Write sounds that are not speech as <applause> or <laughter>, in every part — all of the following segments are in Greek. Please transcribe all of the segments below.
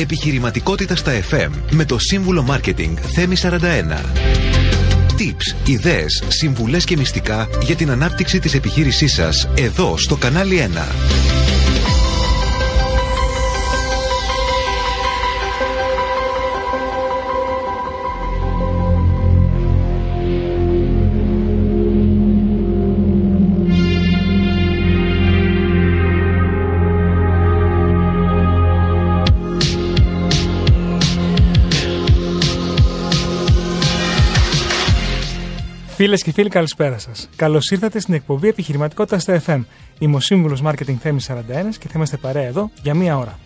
Επιχειρηματικότητα στα FM με το σύμβουλο Μάρκετινγκ Θέμη 41. Tips, ιδέες, συμβουλές και μυστικά για την ανάπτυξη της επιχείρησής σας εδώ στο κανάλι 1. Φίλες και φίλοι, καλησπέρα σας. Καλώς ήρθατε στην εκπομπή Επιχειρηματικότητας στα FM. Είμαι ο σύμβουλος Marketing Θέμης 41 και θα είμαστε παρέα εδώ για μία ώρα.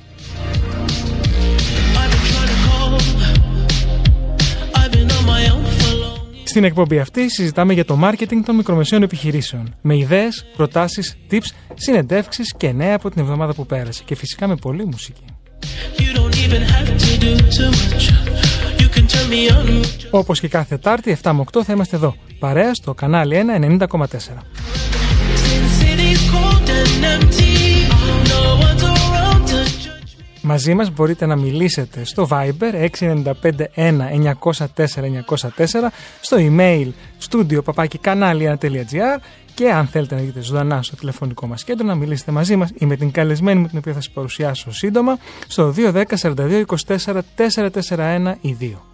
Στην εκπομπή αυτή συζητάμε για το marketing των μικρομεσαίων επιχειρήσεων. Με ιδέες, προτάσεις, tips, συνεντεύξεις και νέα από την εβδομάδα που πέρασε. Και φυσικά με πολλή μουσική. Όπως και κάθε Τάρτη 7 με 8 θα είμαστε εδώ, παρέα στο κανάλι 1 90,4. Μαζί μας μπορείτε να μιλήσετε στο Viber 6951 904 904 στο email studio papakikanalia.gr και αν θέλετε να δείτε ζωντανά στο τηλεφωνικό μας κέντρο να μιλήσετε μαζί μας ή με την καλεσμένη μου την οποία θα σας παρουσιάσω σύντομα στο 210 42 24 441 ή 2.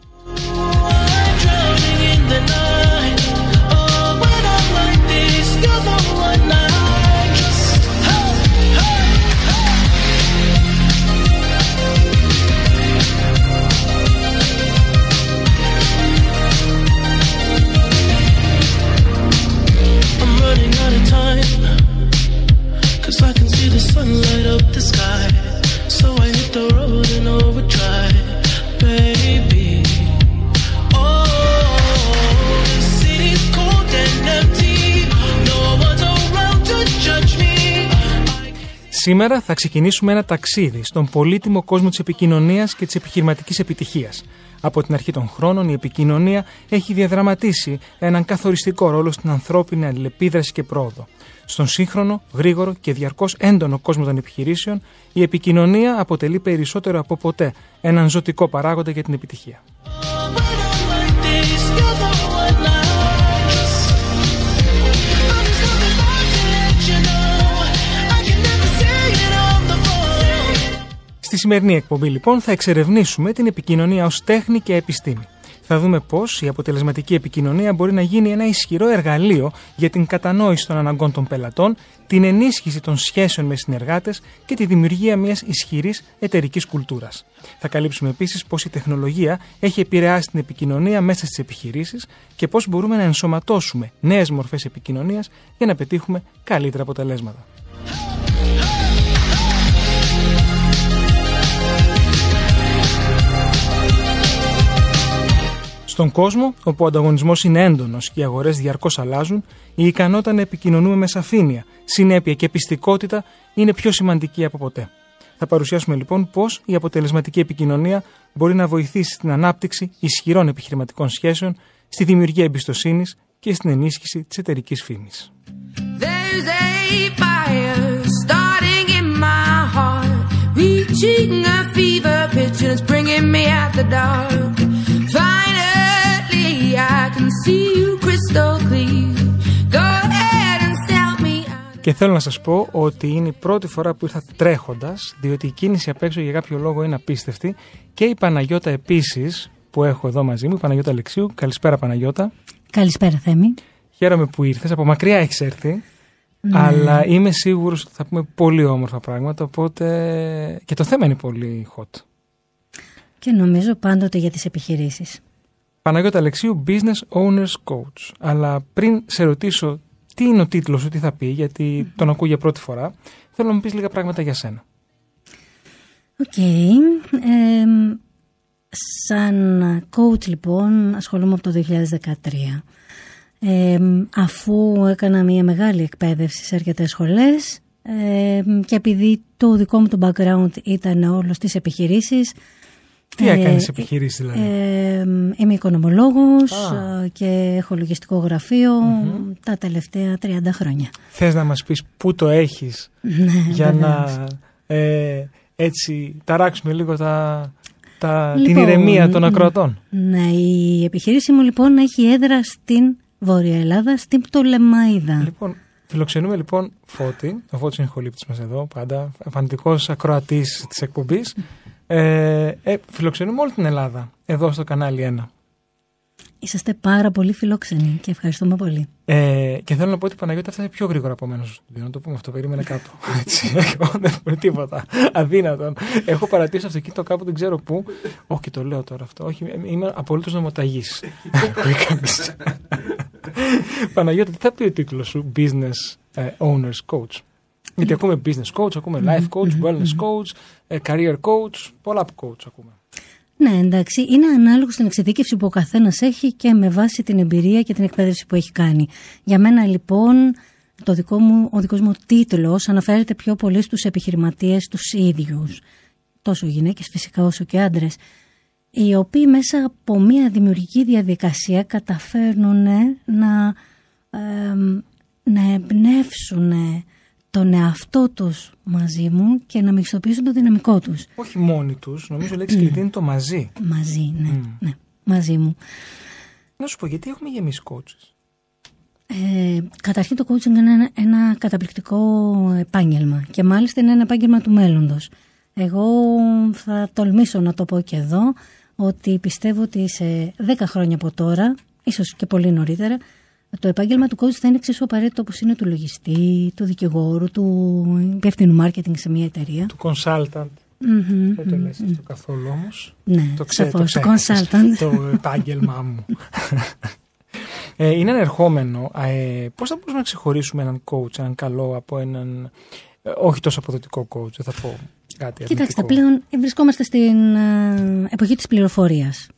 Σήμερα θα ξεκινήσουμε ένα ταξίδι στον πολύτιμο κόσμο της επικοινωνίας και της επιχειρηματικής επιτυχίας. Από την αρχή των χρόνων η επικοινωνία έχει διαδραματίσει έναν καθοριστικό ρόλο στην ανθρώπινη αλληλεπίδραση και πρόοδο. Στον σύγχρονο, γρήγορο και διαρκώς έντονο κόσμο των επιχειρήσεων, η επικοινωνία αποτελεί περισσότερο από ποτέ έναν ζωτικό παράγοντα για την επιτυχία. Στη σημερινή εκπομπή λοιπόν θα εξερευνήσουμε την επικοινωνία ως τέχνη και επιστήμη. Θα δούμε πώς η αποτελεσματική επικοινωνία μπορεί να γίνει ένα ισχυρό εργαλείο για την κατανόηση των αναγκών των πελατών, την ενίσχυση των σχέσεων με συνεργάτες και τη δημιουργία μιας ισχυρής εταιρικής κουλτούρας. Θα καλύψουμε επίσης πώς η τεχνολογία έχει επηρεάσει την επικοινωνία μέσα στις επιχειρήσεις και πώς μπορούμε να ενσωματώσουμε νέες μορφές επικοινωνίας για να πετύχουμε καλύτερα αποτελέσματα. Στον κόσμο, όπου ο ανταγωνισμός είναι έντονος και οι αγορές διαρκώς αλλάζουν, η ικανότητα να επικοινωνούμε με σαφήνεια, συνέπεια και πιστικότητα είναι πιο σημαντική από ποτέ. Θα παρουσιάσουμε λοιπόν πώς η αποτελεσματική επικοινωνία μπορεί να βοηθήσει στην ανάπτυξη ισχυρών επιχειρηματικών σχέσεων, στη δημιουργία εμπιστοσύνης και στην ενίσχυση της εταιρικής φήμης. Και θέλω να σας πω ότι είναι η πρώτη φορά που ήρθα τρέχοντας, διότι η κίνηση απ' έξω για κάποιο λόγο είναι απίστευτη και η Παναγιώτα επίσης που έχω εδώ μαζί μου, η Παναγιώτα Αλεξίου. Καλησπέρα Παναγιώτα. Καλησπέρα Θέμη. Χαίρομαι που ήρθες, από μακριά έχεις έρθει. Ναι. Αλλά είμαι σίγουρος ότι θα πούμε πολύ όμορφα πράγματα, οπότε και το θέμα είναι πολύ hot. Και νομίζω πάντοτε για τις επιχειρήσεις. Παναγιώτα Αλεξίου, Business Owners Coach. Αλλά πριν σε ρωτήσω τι είναι ο τίτλος σου, τι θα πει, γιατί τον ακούω για πρώτη φορά, θέλω να μου πεις λίγα πράγματα για σένα. Οκ. σαν coach λοιπόν ασχολούμαι από το 2013. αφού έκανα μια μεγάλη εκπαίδευση σε αρκετές σχολές και επειδή το δικό μου το background ήταν όλο στις επιχειρήσεις τι ε, έκανες επιχειρήσεις, δηλαδή; Ε, είμαι οικονομολόγος ε, και έχω λογιστικό τα τελευταία 30 χρόνια. Θες να μας πεις πού το έχεις ναι, για να ε, έτσι ταράξουμε λίγο τα, τα, Λοιπόν, την ηρεμία των ακροατών. Ναι, η επιχείρηση μου λοιπόν έχει έδρα στην Βόρεια Ελλάδα, στην Πτολεμαίδα. Λοιπόν, φιλοξενούμε λοιπόν Φώτη, ο Φώτης είναι χολύπτης μας εδώ πάντα, φανατικός ακροατής της εκπομπής. Ε, ε, φιλοξενούμε όλη την Ελλάδα, εδώ στο κανάλι 1. Είσαστε πάρα πολύ φιλόξενοι και ευχαριστούμε πολύ. Ε, και θέλω να πω ότι η Παναγιώτη έφτασε πιο γρήγορα από μένα στο στούντιο. Να το πούμε αυτό, περίμενε κάτω. <laughs> Έτσι, εγώ δεν μπορεί τίποτα. Αδύνατον. Έχω παρατήσει το αυτοκίνητο κάπου, δεν ξέρω πού. Όχι, και το λέω τώρα αυτό. Όχι, είμαι απολύτως νομοταγής. <laughs> Παναγιώτη, τι θα πει ο τίτλος σου Business ε, Owners Coach; Γιατί ακούμε business coach, ακούμε life coach, wellness coach, ε, career coach, πολλά coach ακούμε. Ναι, εντάξει, είναι ανάλογο στην εξειδίκευση που ο καθένας έχει και με βάση την εμπειρία και την εκπαίδευση που έχει κάνει. Για μένα λοιπόν το δικό μου, ο δικός μου τίτλος αναφέρεται πιο πολύ στους επιχειρηματίες τους ίδιους, τόσο γυναίκες φυσικά όσο και άντρες, οι οποίοι μέσα από μια δημιουργική διαδικασία καταφέρνουν να, ε, να εμπνεύσουν τον εαυτό τους μαζί μου και να μυστοποιήσουν το δυναμικό τους. Όχι μόνοι τους, νομίζω η λέξη κλειδί είναι το μαζί. Μαζί, ναι, ναι, μαζί μου. Να σου πω, γιατί έχουμε γεμίσει coaches; Ε, καταρχήν το coaching είναι ένα, ένα καταπληκτικό επάγγελμα και μάλιστα είναι ένα επάγγελμα του μέλλοντος. Εγώ θα τολμήσω να το πω και εδώ ότι πιστεύω ότι σε 10 χρόνια από τώρα, ίσως και πολύ νωρίτερα, το επάγγελμα του coach θα είναι εξίσου απαραίτητο όπως είναι του λογιστή, του δικηγόρου, του υπεύθυνου marketing σε μια εταιρεία. Του consultant. Μμμ, Δεν το μμμ, λες μμμ. αυτό καθόλου όμως. Ναι, το ξέρω, το σαφώς, το ξέχασες, consultant. Το επάγγελμά μου. <laughs> ε, είναι ανερχόμενο. Ε, πώς θα μπορούσαμε να ξεχωρίσουμε έναν coach, έναν καλό από έναν ε, όχι τόσο αποδοτικό coach, δεν θα πω κάτι Κοιτάξτε, αρνητικό. πλέον βρισκόμαστε στην ε, εποχή της πληροφορίας.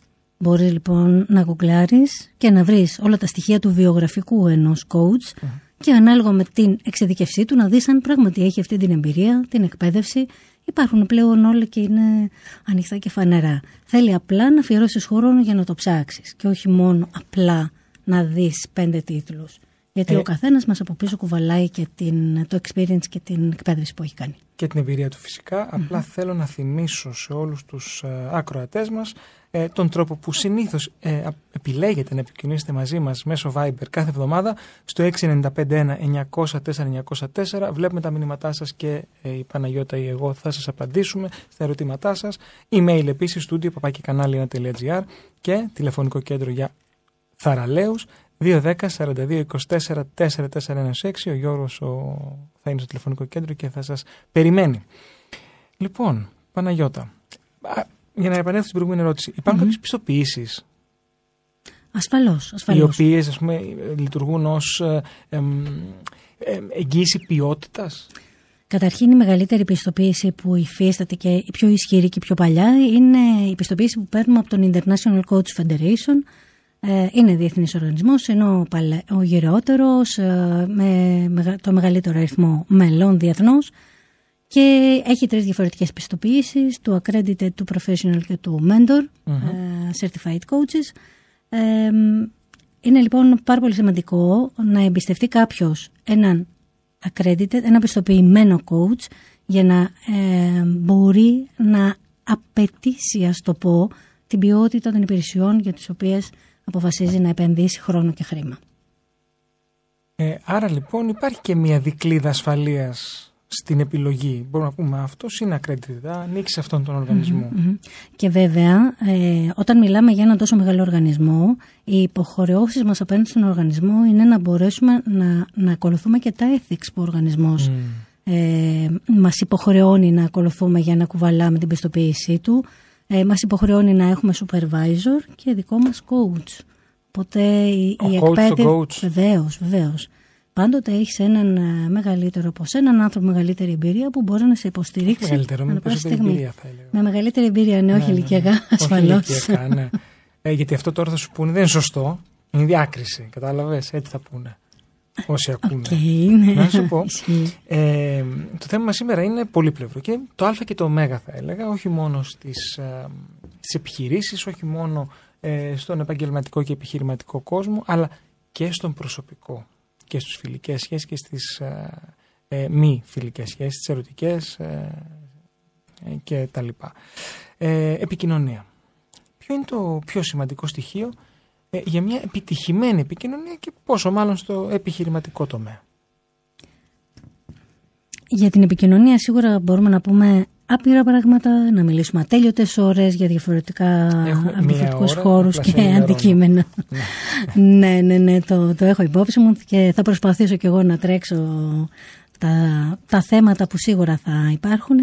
Μπορείς λοιπόν να γκουγκλάρεις και να βρεις όλα τα στοιχεία του βιογραφικού ενός coach και ανάλογα με την εξειδικευσή του να δεις αν πράγματι έχει αυτή την εμπειρία, την εκπαίδευση. Υπάρχουν πλέον όλα και είναι ανοιχτά και φανερά. Θέλει απλά να αφιερώσεις χρόνο για να το ψάξεις και όχι μόνο απλά να δεις πέντε τίτλους. Γιατί Ε. ο καθένας μας από πίσω κουβαλάει και την, το experience και την εκπαίδευση που έχει κάνει. και την εμπειρία του φυσικά. Απλά θέλω να θυμίσω σε όλους τους ε, ακροατές μας ε, τον τρόπο που συνήθως ε, α- επιλέγετε να επικοινωνήσετε μαζί μας μέσω Viber κάθε εβδομάδα στο 6951-904-904. Βλέπουμε τα μηνύματά σας και ε, η Παναγιώτα ή εγώ θα σας απαντήσουμε στα ερωτήματά σας. Email επίσης, studio papakikανάλι1.gr και τηλεφωνικό κέντρο για θαραλέους 210 42 24 4416. Ο Γιώργος ο... θα είναι στο τηλεφωνικό κέντρο και θα σας περιμένει. Λοιπόν, Παναγιώτα, α, για να επανέλθω στην προηγούμενη ερώτηση, υπάρχουν κάποιες πιστοποιήσεις; Ασφαλώς, οι ασφαλώς. οποίες ας πούμε, λειτουργούν ως ε, εμ, εμ, εγγύηση ποιότητας; Καταρχήν η μεγαλύτερη πιστοποίηση που υφίσταται και η πιο ισχυρή και η πιο παλιά είναι η πιστοποίηση που παίρνουμε από τον International Coach Federation. Ε, είναι διεθνής οργανισμός, είναι ο, παλαι- ο γυρεότερος ε, με μεγα- το μεγαλύτερο αριθμό μελών διεθνώς και έχει τρεις διαφορετικές πιστοποιήσεις, του Accredited, του Professional και του Mentor, ε, Certified Coaches. Ε, είναι λοιπόν πάρα πολύ σημαντικό να εμπιστευτεί κάποιος έναν accredited, ένα πιστοποιημένο coach για να ε, μπορεί να απαιτήσει, ας το πω, την ποιότητα των υπηρεσιών για τις οποίες αποφασίζει να επενδύσει χρόνο και χρήμα. Ε, άρα λοιπόν υπάρχει και μια δικλίδα ασφαλείας στην επιλογή. Μπορούμε να πούμε αυτό είναι accredited, ανοίξει αυτόν τον οργανισμό. Μμμ. Και βέβαια, ε, όταν μιλάμε για έναν τόσο μεγάλο οργανισμό, οι υποχρεώσεις μας απέναντι στον οργανισμό είναι να μπορέσουμε να, να ακολουθούμε και τα ethics που ο οργανισμός Μμ. ε, μας υποχρεώνει να ακολουθούμε για να κουβαλάμε την πιστοποίησή του. Ε, μας υποχρεώνει να έχουμε supervisor και δικό μας coach. Οπότε η, Ο η coach στο εκπαίδευση... coach. Βεβαίως, βεβαίως. Πάντοτε έχεις έναν ε, μεγαλύτερο από σένα, έναν άνθρωπο με μεγαλύτερη εμπειρία που μπορεί να σε υποστηρίξει. Μεγαλύτερο, με ανά πάσα περισσότερη στιγμή. εμπειρία θα έλεγα. Με μεγαλύτερη εμπειρία, ναι, όχι Ναι, ναι, ηλικιακά, ναι. Όχι ασφαλώς. ηλικιακά, ναι. Ε, γιατί αυτό τώρα θα σου πούνε δεν είναι σωστό. Είναι διάκριση. Κατάλαβες, έτσι θα πούνε. Όσοι ακούνε. Οκ, ναι. Να σου πω. Ισχύει. Ε, το θέμα μας σήμερα είναι πολύπλευρο και το α και το ω θα έλεγα, όχι μόνο στις, ε, στις επιχειρήσεις, όχι μόνο ε, στον επαγγελματικό και επιχειρηματικό κόσμο, αλλά και στον προσωπικό και στις φιλικές σχέσεις και στις ε, ε, μη φιλικές σχέσεις, τις ερωτικές, ε, ε, και τα λοιπά. Ε, επικοινωνία. Ποιο είναι το πιο σημαντικό στοιχείο ε, για μια επιτυχημένη επικοινωνία και πόσο μάλλον στο επιχειρηματικό τομέα; Για την επικοινωνία σίγουρα μπορούμε να πούμε άπειρα πράγματα, να μιλήσουμε ατέλειωτες ώρες για διαφορετικά διαφορετικούς χώρους και αντικείμενα. Ναι. <laughs> ναι, ναι, ναι, το, το έχω υπόψη μου και θα προσπαθήσω κι εγώ να τρέξω τα, τα θέματα που σίγουρα θα υπάρχουν.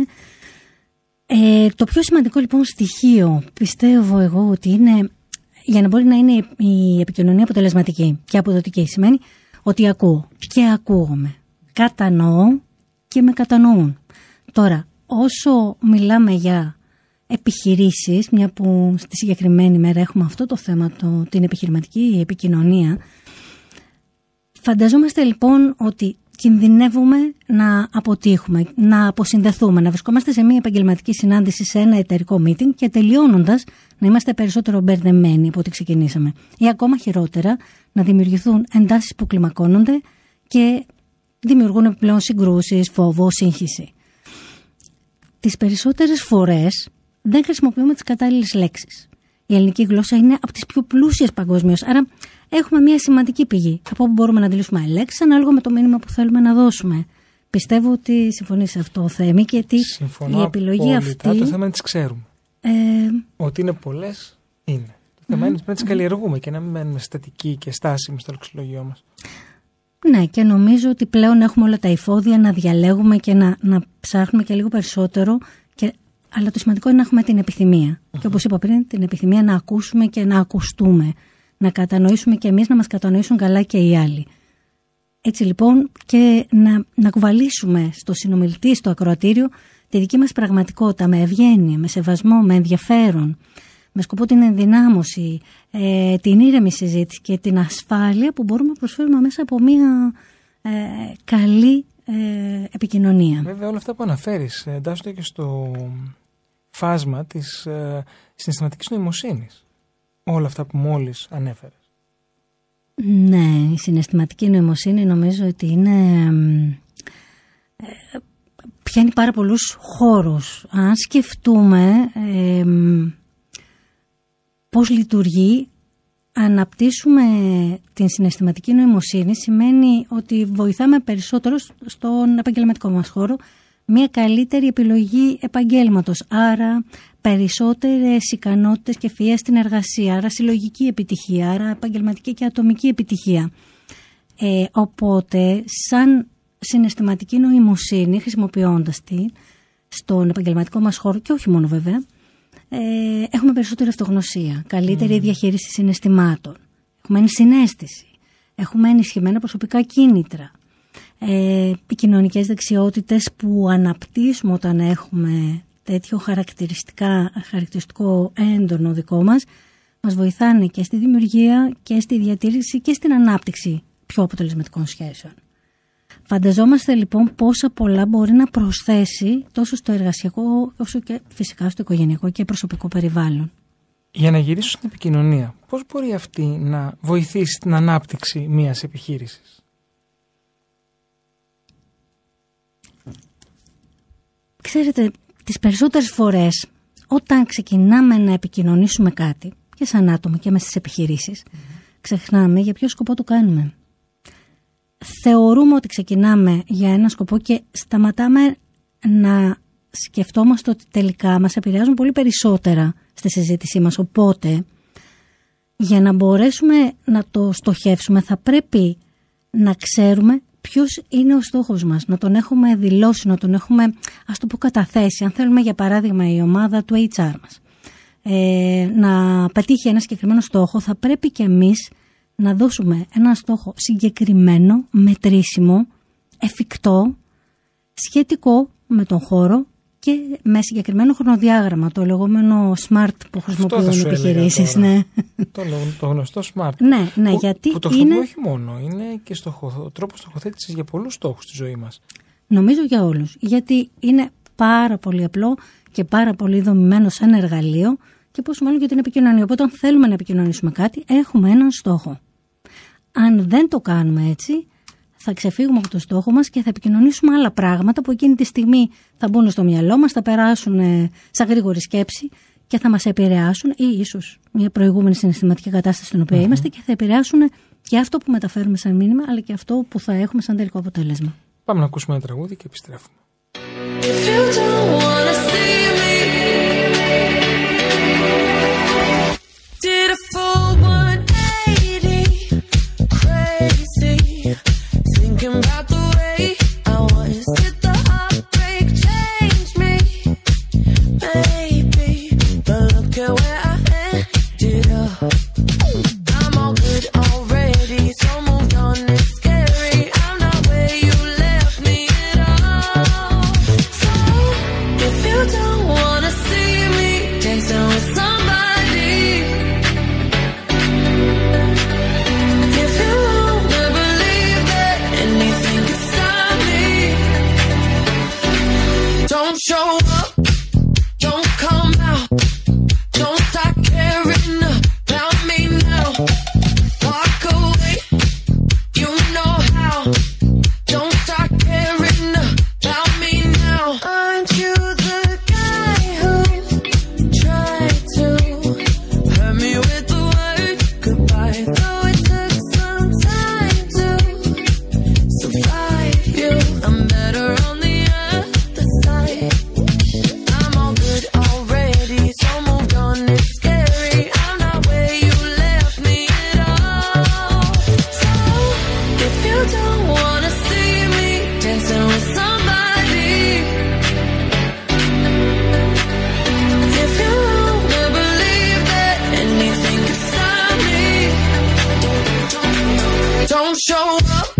Ε, το πιο σημαντικό λοιπόν στοιχείο πιστεύω εγώ ότι είναι για να μπορεί να είναι η επικοινωνία αποτελεσματική και αποδοτική σημαίνει ότι ακούω και ακούγομαι. Κατανοώ και με κατανοούν. Τώρα, όσο μιλάμε για επιχειρήσεις, μια που στη συγκεκριμένη μέρα έχουμε αυτό το θέμα, το, την επιχειρηματική επικοινωνία, φανταζόμαστε λοιπόν ότι κινδυνεύουμε να αποτύχουμε, να αποσυνδεθούμε, να βρισκόμαστε σε μια επαγγελματική συνάντηση σε ένα εταιρικό meeting και τελειώνοντας να είμαστε περισσότερο μπερδεμένοι από ό,τι ξεκινήσαμε. Ή ακόμα χειρότερα, να δημιουργηθούν εντάσεις που κλιμακώνονται και δημιουργούν επιπλέον συγκρούσεις, φόβο, σύγχυση. Τις περισσότερες φορές δεν χρησιμοποιούμε τις κατάλληλες λέξεις. Η ελληνική γλώσσα είναι από τις πιο πλούσιες παγκοσμίως. Άρα έχουμε μια σημαντική πηγή από όπου μπορούμε να αντιλήσουμε λέξει ανάλογα με το μήνυμα που θέλουμε να δώσουμε. Πιστεύω ότι συμφωνείς σε αυτό, Θέμη, και ότι η επιλογή αυτή. Το θέμα είναι τις ξέρουμε. Ε... Ότι είναι πολλές, είναι. Το θέμα είναι να τις καλλιεργούμε και να μην μένουμε στατικοί και στάσιμοι στο λεξιλογιό μας. Ναι, και νομίζω ότι πλέον έχουμε όλα τα υφόδια να διαλέγουμε και να, να ψάχνουμε και λίγο περισσότερο. Και, αλλά το σημαντικό είναι να έχουμε την επιθυμία. Και όπως είπα πριν, την επιθυμία να ακούσουμε και να ακουστούμε να κατανοήσουμε και εμείς, να μας κατανοήσουν καλά και οι άλλοι. Έτσι λοιπόν και να, να κουβαλήσουμε στο συνομιλητή, στο ακροατήριο, τη δική μας πραγματικότητα με ευγένεια, με σεβασμό, με ενδιαφέρον, με σκοπό την ενδυνάμωση, ε, την ήρεμη συζήτηση και την ασφάλεια που μπορούμε να προσφέρουμε μέσα από μια ε, καλή ε, επικοινωνία. Βέβαια όλα αυτά που αναφέρεις εντάσσονται και στο φάσμα της ε, συναισθηματικής νοημοσύνης όλα αυτά που μόλις ανέφερες. Ναι, η συναισθηματική νοημοσύνη νομίζω ότι είναι... Ε, πιάνει πάρα πολλούς χώρους. Αν σκεφτούμε ε, πώς λειτουργεί, αναπτύσσουμε την συναισθηματική νοημοσύνη σημαίνει ότι βοηθάμε περισσότερο στον επαγγελματικό μας χώρο μια καλύτερη επιλογή επαγγέλματος. Άρα περισσότερες ικανότητες και φυΐα στην εργασία, άρα συλλογική επιτυχία, άρα επαγγελματική και ατομική επιτυχία. Ε, οπότε, σαν συναισθηματική νοημοσύνη, χρησιμοποιώντας τη στον επαγγελματικό μας χώρο και όχι μόνο βέβαια, ε, έχουμε περισσότερη αυτογνωσία, καλύτερη mm. διαχείριση συναισθημάτων, έχουμε ενσυναίσθηση, έχουμε ενισχυμένα προσωπικά κίνητρα, ε, οι κοινωνικές δεξιότητες που αναπτύσσουμε όταν έχουμε τέτοιο χαρακτηριστικά, χαρακτηριστικό έντονο δικό μας, μας βοηθάνε και στη δημιουργία και στη διατήρηση και στην ανάπτυξη πιο αποτελεσματικών σχέσεων. Φανταζόμαστε λοιπόν πόσα πολλά μπορεί να προσθέσει τόσο στο εργασιακό όσο και φυσικά στο οικογενειακό και προσωπικό περιβάλλον. Για να γυρίσω στην επικοινωνία, πώς μπορεί αυτή να βοηθήσει την ανάπτυξη μιας επιχείρησης; Ξέρετε, τις περισσότερες φορές όταν ξεκινάμε να επικοινωνήσουμε κάτι και σαν άτομο και μέσα στις επιχειρήσεις ξεχνάμε για ποιο σκοπό το κάνουμε. Θεωρούμε ότι ξεκινάμε για ένα σκοπό και σταματάμε να σκεφτόμαστε ότι τελικά μας επηρεάζουν πολύ περισσότερα στη συζήτησή μας. Οπότε, για να μπορέσουμε να το στοχεύσουμε θα πρέπει να ξέρουμε ποιος είναι ο στόχος μας, να τον έχουμε δηλώσει, να τον έχουμε, ας το πω, καταθέσει. Αν θέλουμε, για παράδειγμα, η ομάδα του HR μας ε, να πετύχει ένα συγκεκριμένο στόχο, θα πρέπει και εμείς να δώσουμε ένα στόχο συγκεκριμένο, μετρήσιμο, εφικτό, σχετικό με τον χώρο και με συγκεκριμένο χρονοδιάγραμμα, το λεγόμενο smart που χρησιμοποιούν οι επιχειρήσεις. Ναι. Το, το γνωστό smart. Ναι, ναι, που, γιατί. Που το χρησιμοποιούμε όχι μόνο, είναι και στοχο, τρόπος στοχοθέτησης για πολλούς στόχους στη ζωή μας. Νομίζω για όλους. Γιατί είναι πάρα πολύ απλό και πάρα πολύ δομημένο σαν εργαλείο και πόσο μάλλον για την επικοινωνία. Οπότε, αν θέλουμε να επικοινωνήσουμε κάτι, έχουμε έναν στόχο. Αν δεν το κάνουμε έτσι, θα ξεφύγουμε από το στόχο μας και θα επικοινωνήσουμε άλλα πράγματα που εκείνη τη στιγμή θα μπουν στο μυαλό μας, θα περάσουν ε, σαν γρήγορη σκέψη και θα μας επηρεάσουν ή ίσως μια προηγούμενη συναισθηματική κατάσταση στην οποία είμαστε και θα επηρεάσουν και αυτό που μεταφέρουμε σαν μήνυμα αλλά και αυτό που θα έχουμε σαν τελικό αποτέλεσμα. Πάμε να ακούσουμε ένα τραγούδι και επιστρέφουμε. Show up,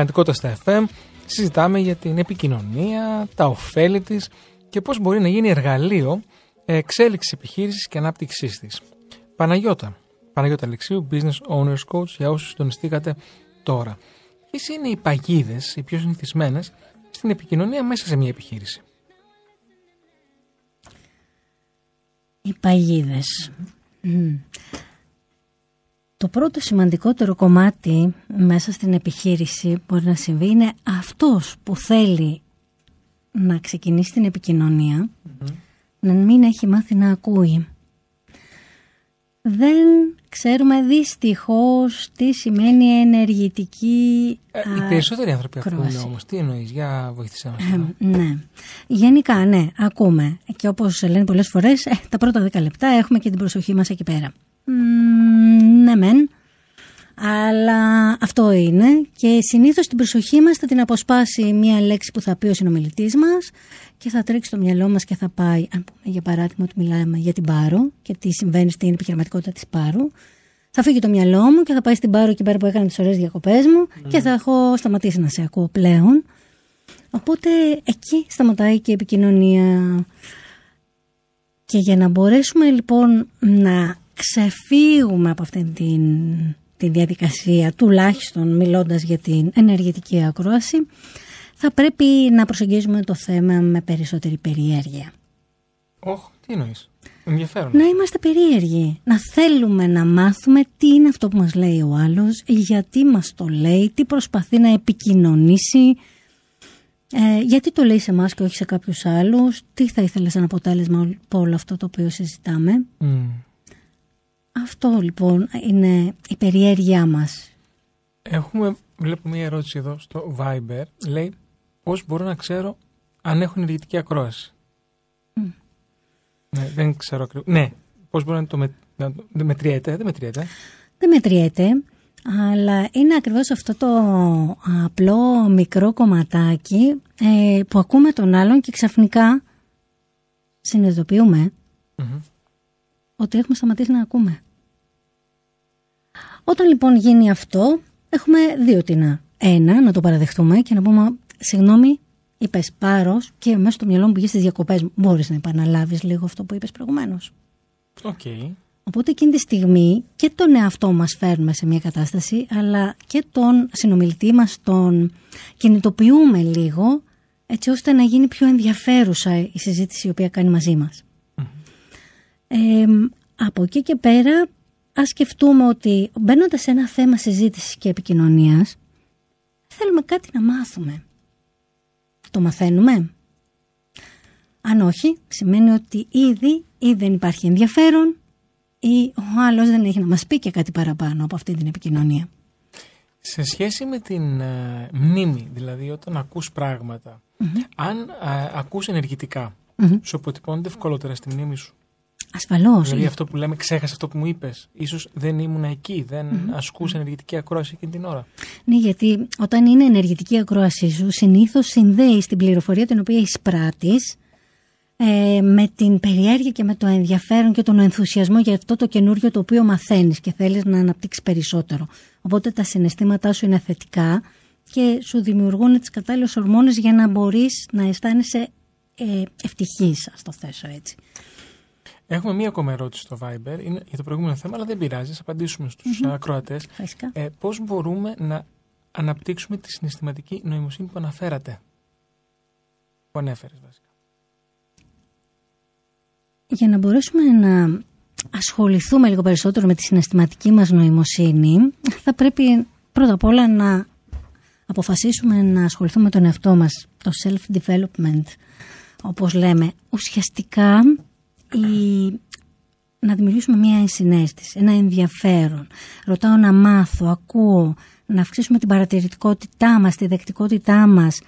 Επιχειρηματικότητα στα FM. Συζητάμε για την επικοινωνία, τα ωφέλη της και πώς μπορεί να γίνει εργαλείο εξέλιξης επιχείρησης και ανάπτυξής της. Παναγιώτα. Παναγιώτα Αλεξίου, Business Owners Coach, για όσους συντονιστήκατε τώρα. Ποιες είναι οι παγίδες, οι πιο συνηθισμένες, στην επικοινωνία μέσα σε μια επιχείρηση; Οι παγίδες. Μμ. Το πρώτο σημαντικότερο κομμάτι μέσα στην επιχείρηση που μπορεί να συμβεί είναι αυτός που θέλει να ξεκινήσει την επικοινωνία να μην έχει μάθει να ακούει. Δεν ξέρουμε δυστυχώς τι σημαίνει ενεργητική Ε, οι α, περισσότεροι άνθρωποι ακρόαση. ακούνε όμως. Τι εννοείς, για βοήθησέ μας. Ε, τώρα. ναι. Γενικά, ναι, ακούμε. Και όπως λένε πολλές φορές, ε, τα πρώτα δέκα λεπτά έχουμε και την προσοχή μας εκεί πέρα. Μ, ναι, μεν. Αλλά αυτό είναι και συνήθως την προσοχή μας θα την αποσπάσει μία λέξη που θα πει ο συνομιλητής μας και θα τρέξει στο μυαλό μας και θα πάει, αν πούμε για παράδειγμα ότι μιλάμε για την Πάρο και τι συμβαίνει στην επιχειρηματικότητα της Πάρου, θα φύγει το μυαλό μου και θα πάει στην Πάρο εκεί πέρα που έκανα τις ωραίες διακοπές μου και θα έχω σταματήσει να σε ακούω πλέον. Οπότε εκεί σταματάει και η επικοινωνία. Και για να μπορέσουμε λοιπόν να ξεφύγουμε από αυτήν την, την διαδικασία, τουλάχιστον μιλώντας για την ενεργητική ακρόαση, θα πρέπει να προσεγγίζουμε το θέμα με περισσότερη περιέργεια. Όχ, τι εννοείς; Ενδιαφέρον. Να είμαστε περίεργοι, να θέλουμε να μάθουμε τι είναι αυτό που μας λέει ο άλλος, γιατί μας το λέει, τι προσπαθεί να επικοινωνήσει, Ε, γιατί το λέει σε εμάς και όχι σε κάποιους άλλους, τι θα ήθελε σαν αποτέλεσμα από όλο αυτό το οποίο συζητάμε. Μμ. Αυτό λοιπόν είναι η περιέργειά μας. Έχουμε, βλέπω μία ερώτηση εδώ στο Viber. Λέει, πώς μπορώ να ξέρω αν έχω ενεργητική ακρόαση; Ναι, δεν ξέρω ακριβώς. Ναι, πώς μπορώ να το, με, να το δεν μετριέται, δεν μετριέται. Δεν μετριέται, αλλά είναι ακριβώς αυτό το απλό μικρό κομματάκι ε, που ακούμε τον άλλον και ξαφνικά συνειδητοποιούμε Μμμ. ότι έχουμε σταματήσει να ακούμε. Όταν λοιπόν γίνει αυτό, έχουμε δύο τίνα. Ένα, να το παραδεχτούμε και να πούμε, συγγνώμη, είπες πάρος και μέσα στο μυαλό μου πήγε στις διακοπές μου. Μπορείς να επαναλάβεις λίγο αυτό που είπες προηγουμένως. Οκ. Οπότε εκείνη τη στιγμή και τον εαυτό μας φέρνουμε σε μια κατάσταση, αλλά και τον συνομιλητή μας τον κινητοποιούμε λίγο, έτσι ώστε να γίνει πιο ενδιαφέρουσα η συζήτηση η οποία κάνει μαζί μας. Ε, από εκεί και πέρα, ας σκεφτούμε ότι μπαίνοντας σε ένα θέμα συζήτησης και επικοινωνίας, θέλουμε κάτι να μάθουμε. Το μαθαίνουμε. Αν όχι, σημαίνει ότι ήδη ή δεν υπάρχει ενδιαφέρον ή ο άλλος δεν έχει να μας πει και κάτι παραπάνω από αυτή την επικοινωνία. Σε σχέση με την ε, μνήμη, δηλαδή όταν ακούς πράγματα, αν ε, ακούς ενεργητικά, Μμμ. σου αποτυπώνεται ευκολότερα στη μνήμη σου. Ασφαλώς. Δηλαδή αυτό που λέμε, ξέχασε αυτό που μου είπες. Ίσως δεν ήμουν εκεί, δεν ασκούσε ενεργητική ακρόαση εκείνη την ώρα. Ναι, γιατί όταν είναι ενεργητική η ακρόασή σου, συνήθως συνδέεις την πληροφορία την οποία εισπράττεις ε, με την περιέργεια και με το ενδιαφέρον και τον ενθουσιασμό για αυτό το καινούριο το οποίο μαθαίνεις και θέλεις να αναπτύξεις περισσότερο. Οπότε τα συναισθήματά σου είναι θετικά και σου δημιουργούν τις κατάλληλες ορμόνες για να μπορείς να αισθάνεσαι ε, ευτυχής, ας το θέσω έτσι. Έχουμε μία ακόμα ερώτηση στο Viber, είναι για το προηγούμενο θέμα, αλλά δεν πειράζει, ας απαντήσουμε στους mm ακροατές. Φυσικά. Ε, πώς μπορούμε να αναπτύξουμε τη συναισθηματική νοημοσύνη που αναφέρατε. Που ανέφερες βασικά; Για να μπορέσουμε να ασχοληθούμε λίγο περισσότερο με τη συναισθηματική μας νοημοσύνη, θα πρέπει πρώτα απ' όλα να αποφασίσουμε να ασχοληθούμε με τον εαυτό μας, το self-development, όπως λέμε. Ουσιαστικά η... να δημιουργήσουμε μια ενσυναίσθηση, ένα ενδιαφέρον. Ρωτάω να μάθω, ακούω, να αυξήσουμε την παρατηρητικότητά μας, τη δεκτικότητά μας,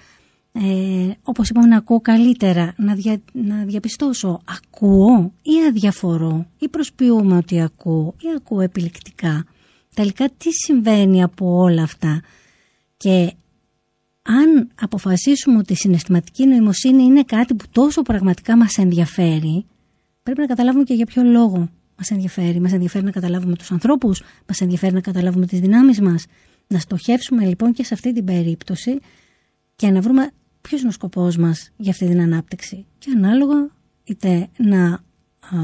ε, όπως είπαμε να ακούω καλύτερα, να, δια, να διαπιστώσω ακούω ή αδιαφορώ ή προσποιούμε ότι ακούω ή ακούω επιλεκτικά. Τελικά τι συμβαίνει από όλα αυτά; Και αν αποφασίσουμε ότι η συναισθηματική νοημοσύνη είναι κάτι που τόσο πραγματικά μας ενδιαφέρει πρέπει να καταλάβουμε και για ποιο λόγο μας ενδιαφέρει. Μας ενδιαφέρει να καταλάβουμε τους ανθρώπους, μας ενδιαφέρει να καταλάβουμε τις δυνάμεις μας. Να στοχεύσουμε λοιπόν και σε αυτή την περίπτωση και να βρούμε ποιος είναι ο σκοπός μας για αυτή την ανάπτυξη. Και ανάλογα είτε να α,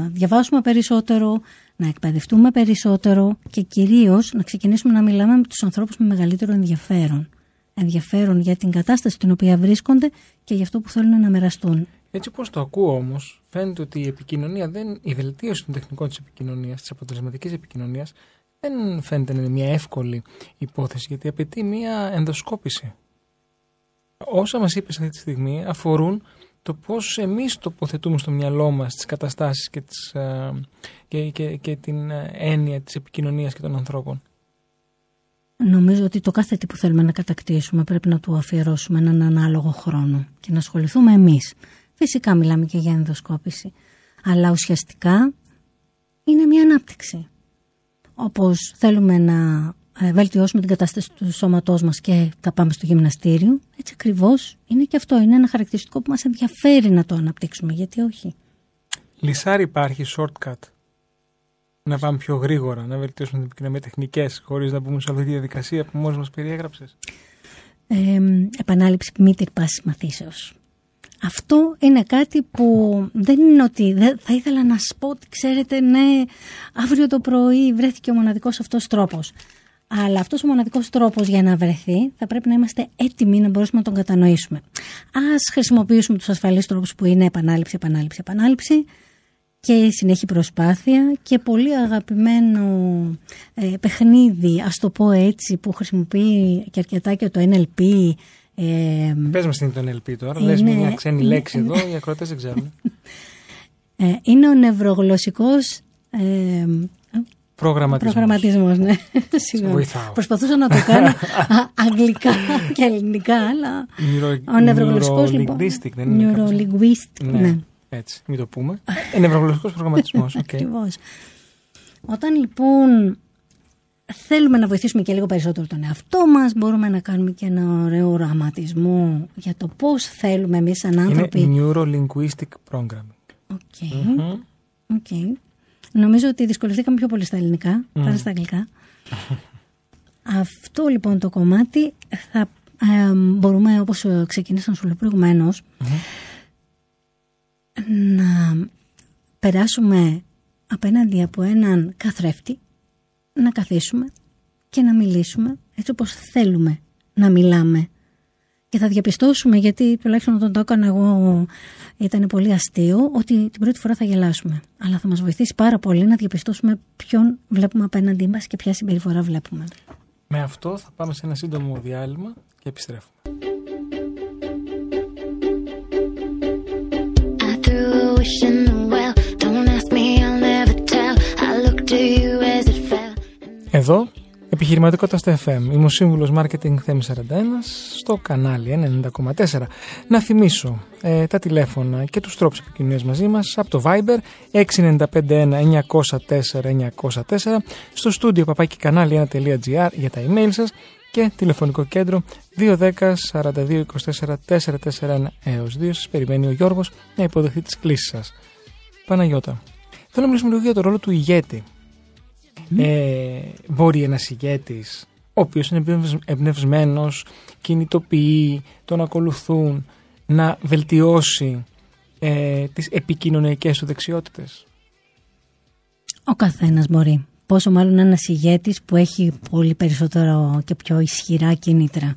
διαβάσουμε περισσότερο, να εκπαιδευτούμε περισσότερο και κυρίως να ξεκινήσουμε να μιλάμε με τους ανθρώπους με μεγαλύτερο ενδιαφέρον. Ενδιαφέρον για την κατάσταση στην οποία βρίσκονται και για αυτό που θέλουν να μοιραστούν. Έτσι όπως το ακούω όμως, φαίνεται ότι η επικοινωνία, δεν, η βελτίωση των τεχνικών της επικοινωνίας, της αποτελεσματικής επικοινωνίας, δεν φαίνεται να είναι μια εύκολη υπόθεση, γιατί απαιτεί μια ενδοσκόπηση. Όσα μας είπες αυτή τη στιγμή αφορούν το πώς εμείς τοποθετούμε στο μυαλό μας τις καταστάσεις και, τις, ε, και, και, και την ε, έννοια της επικοινωνίας και των ανθρώπων. Νομίζω ότι το κάθε τι που θέλουμε να κατακτήσουμε πρέπει να του αφιερώσουμε έναν ανάλογο χρόνο και να ασχοληθούμε εμείς. Φυσικά μιλάμε και για ενδοσκόπηση, αλλά ουσιαστικά είναι μια ανάπτυξη. Όπως θέλουμε να ε, βελτιώσουμε την κατάσταση του σώματός μας και θα πάμε στο γυμναστήριο, έτσι ακριβώς είναι και αυτό. Είναι ένα χαρακτηριστικό που μας ενδιαφέρει να το αναπτύξουμε, γιατί όχι. Λυσάρι υπάρχει shortcut. Να πάμε πιο γρήγορα, να βελτιώσουμε την επικοινωνία με τεχνικές, χωρίς να μπούμε σε αυτή τη διαδικασία που μόλις μας περιέγραψες. Ε, επανάληψη μη τερπάσης μαθήσεως. Αυτό είναι κάτι που δεν είναι ότι δεν, θα ήθελα να σου πω ότι ξέρετε ναι αύριο το πρωί βρέθηκε ο μοναδικός αυτός τρόπος. Αλλά αυτός ο μοναδικός τρόπος για να βρεθεί θα πρέπει να είμαστε έτοιμοι να μπορέσουμε να τον κατανοήσουμε. Ας χρησιμοποιήσουμε τους ασφαλείς τρόπους που είναι επανάληψη, επανάληψη, επανάληψη και συνέχεια προσπάθεια και πολύ αγαπημένο ε, παιχνίδι, ας το πω έτσι, που χρησιμοποιεί και αρκετά και το NLP Ε, Πες μας τι είναι το NLP τώρα. Λες Είναι- μια ξένη είναι- λέξη εδώ, οι ακροατές δεν ξέρουν. ε, είναι ο νευρογλωσσικός ε, Προγραμματισμός. προγραμματισμός, ναι. Συγγνώμη. βοηθάω. Προσπαθούσα να το κάνω α, αγγλικά και ελληνικά, αλλά Neuro- ο νευρογλωσσικός λοιπόν. neurolinguistic, δεν είναι κάπως έτσι. Neurolinguistic, Ναι, ναι. έτσι, μην το πούμε. Ε, νευρογλωσσικός προγραμματισμός, <laughs> οκ. Ακριβώς. Όταν λοιπόν θέλουμε να βοηθήσουμε και λίγο περισσότερο τον εαυτό μας, μπορούμε να κάνουμε και ένα ωραίο οραματισμό για το πώς θέλουμε εμείς σαν Είναι άνθρωποι. neurolinguistic programming. OK. OK. Νομίζω ότι δυσκολευτήκαμε πιο πολύ στα ελληνικά παρά στα αγγλικά. <laughs> Αυτό λοιπόν το κομμάτι θα ε, μπορούμε όπως ε, ξεκινήσαμε να σου λέω προηγουμένως, να περάσουμε απέναντι από έναν καθρέφτη να καθίσουμε και να μιλήσουμε έτσι όπως θέλουμε να μιλάμε και θα διαπιστώσουμε γιατί τουλάχιστον όταν το έκανα εγώ ήταν πολύ αστείο ότι την πρώτη φορά θα γελάσουμε αλλά θα μας βοηθήσει πάρα πολύ να διαπιστώσουμε ποιον βλέπουμε απέναντί μας και ποια συμπεριφορά βλέπουμε. Με αυτό θα πάμε σε ένα σύντομο διάλειμμα και επιστρέφουμε. I threw a Εδώ, επιχειρηματικότητα στο FM. Είμαι ο σύμβουλος Marketing Θέμη 41 στο κανάλι 90,4. Να θυμίσω ε, τα τηλέφωνα και τους τρόπους επικοινωνίας μαζί μας από το Viber 6951 904 904 στο στούντιο παπάκι κανάλι 1.gr για τα email σας και τηλεφωνικό κέντρο 210 42 24 441 έως 2 σας περιμένει ο Γιώργος να υποδεχθεί τις κλήσεις σας. Παναγιώτα, θέλω να μιλήσουμε λίγο για το ρόλο του ηγέτη ε, μπορεί ένας ηγέτης ο οποίος είναι εμπνευσμένος, κινητοποιεί, τον ακολουθούν να βελτιώσει ε, τις επικοινωνιακές του δεξιότητες. Ο καθένας μπορεί. Πόσο μάλλον ένας ηγέτης που έχει πολύ περισσότερο και πιο ισχυρά κίνητρα.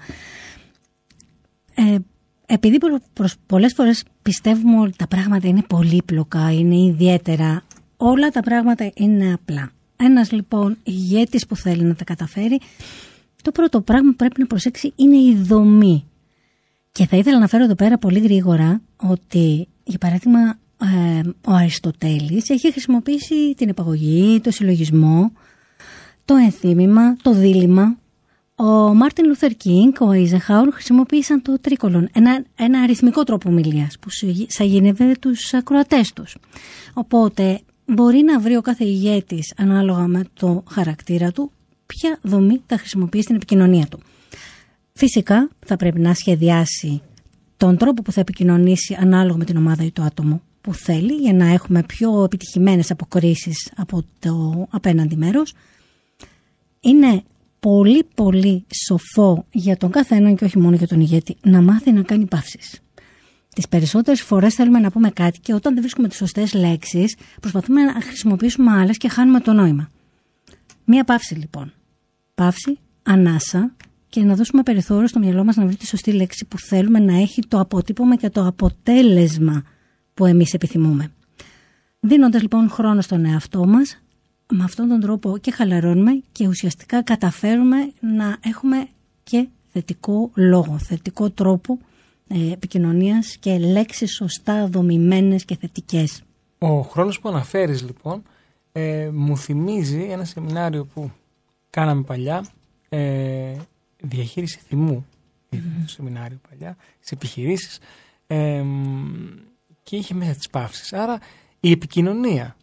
Ε, επειδή προ- προς πολλές φορές πιστεύουμε ότι τα πράγματα είναι πολύπλοκα, είναι ιδιαίτερα, όλα τα πράγματα είναι απλά. Ένας λοιπόν ηγέτης που θέλει να τα καταφέρει, το πρώτο πράγμα που πρέπει να προσέξει είναι η δομή. Και θα ήθελα να φέρω εδώ πέρα πολύ γρήγορα ότι, για παράδειγμα, ε, ο Αριστοτέλης έχει χρησιμοποιήσει την επαγωγή, το συλλογισμό, το ενθύμημα, το δίλημα. Ο Μάρτιν Λούθερ Κινγκ, ο Αϊζενχάουερ χρησιμοποίησαν το τρίκολον, ένα, ένα αριθμικό τρόπο ομιλίας που σου- σαγίνευε τους ακροατές τους. Οπότε μπορεί να βρει ο κάθε ηγέτης ανάλογα με το χαρακτήρα του ποια δομή θα χρησιμοποιεί στην επικοινωνία του. Φυσικά θα πρέπει να σχεδιάσει τον τρόπο που θα επικοινωνήσει ανάλογα με την ομάδα ή το άτομο που θέλει για να έχουμε πιο επιτυχημένες αποκρίσεις από το απέναντι μέρος. Είναι πολύ πολύ σοφό για τον καθέναν και όχι μόνο για τον ηγέτη να μάθει να κάνει παύσεις. Τις περισσότερες φορές θέλουμε να πούμε κάτι και όταν δεν βρίσκουμε τις σωστές λέξεις προσπαθούμε να χρησιμοποιήσουμε άλλες και χάνουμε το νόημα. Μία παύση λοιπόν. Παύση, ανάσα και να δώσουμε περιθώριο στο μυαλό μας να βρει τη σωστή λέξη που θέλουμε να έχει το αποτύπωμα και το αποτέλεσμα που εμείς επιθυμούμε. Δίνοντας λοιπόν χρόνο στον εαυτό μας, με αυτόν τον τρόπο και χαλαρώνουμε και ουσιαστικά καταφέρουμε να έχουμε και θετικό λόγο, θετικό τρόπο ε, επικοινωνίας και λέξεις σωστά δομημένες και θετικές. Ο χρόνος που αναφέρεις λοιπόν ε, μου θυμίζει ένα σεμινάριο που κάναμε παλιά ε, διαχείριση θυμού. Ήταν το σεμινάριο παλιά σε επιχειρήσεις ε, και είχε μέσα τις παύσεις. Άρα η επικοινωνία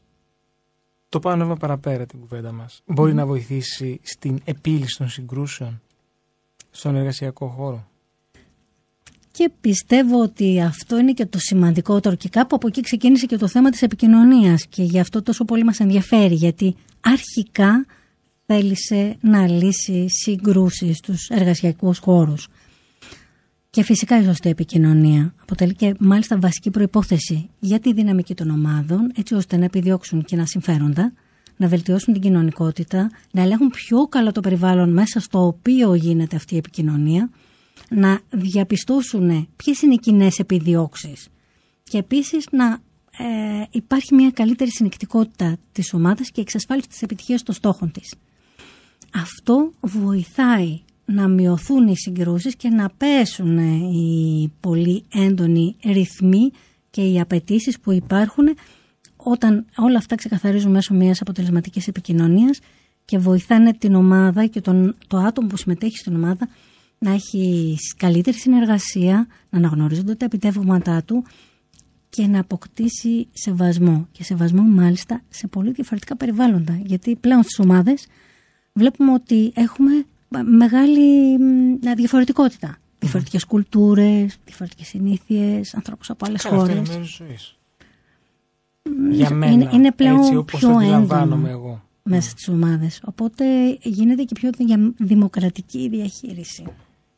το πάνω έβα παραπέρα την κουβέντα μας μπορεί να βοηθήσει στην επίλυση των συγκρούσεων στον εργασιακό χώρο; Και πιστεύω ότι αυτό είναι και το σημαντικότερο και κάπου από εκεί ξεκίνησε και το θέμα της επικοινωνίας και γι' αυτό τόσο πολύ μας ενδιαφέρει γιατί αρχικά θέλησε να λύσει συγκρούσεις στους εργασιακούς χώρους. Και φυσικά η σωστή επικοινωνία αποτελεί και μάλιστα βασική προϋπόθεση για τη δυναμική των ομάδων έτσι ώστε να επιδιώξουν κοινά συμφέροντα, να βελτιώσουν την κοινωνικότητα, να ελέγχουν πιο καλά το περιβάλλον μέσα στο οποίο γίνεται αυτή η επικοινωνία, να διαπιστώσουν ποιες είναι οι κοινές επιδιώξεις και επίσης να ε, υπάρχει μια καλύτερη συνεκτικότητα της ομάδας και εξασφάλιση της επιτυχίας των στόχων της. Αυτό βοηθάει να μειωθούν οι συγκρούσεις και να πέσουν οι πολύ έντονοι ρυθμοί και οι απαιτήσεις που υπάρχουν όταν όλα αυτά ξεκαθαρίζουν μέσω μιας αποτελεσματικής επικοινωνίας και βοηθάνε την ομάδα και τον, το άτομο που συμμετέχει στην ομάδα να έχει καλύτερη συνεργασία, να αναγνωρίζονται τα επιτεύγματά του και να αποκτήσει σεβασμό. Και σεβασμό μάλιστα σε πολύ διαφορετικά περιβάλλοντα. Γιατί πλέον στις ομάδες βλέπουμε ότι έχουμε μεγάλη μ, διαφορετικότητα. Διαφορετικές κουλτούρες, διαφορετικές συνήθειες, ανθρώπους από άλλες Καλά, αυτό είναι χώρες. μέρος της ζωής. Για μένα, είναι, είναι πλέον έτσι όπως πιο το αντιλαμβάνομαι έντονο εγώ. μέσα στις ομάδες. Οπότε γίνεται και πιο δια- δημοκρατική η διαχείριση.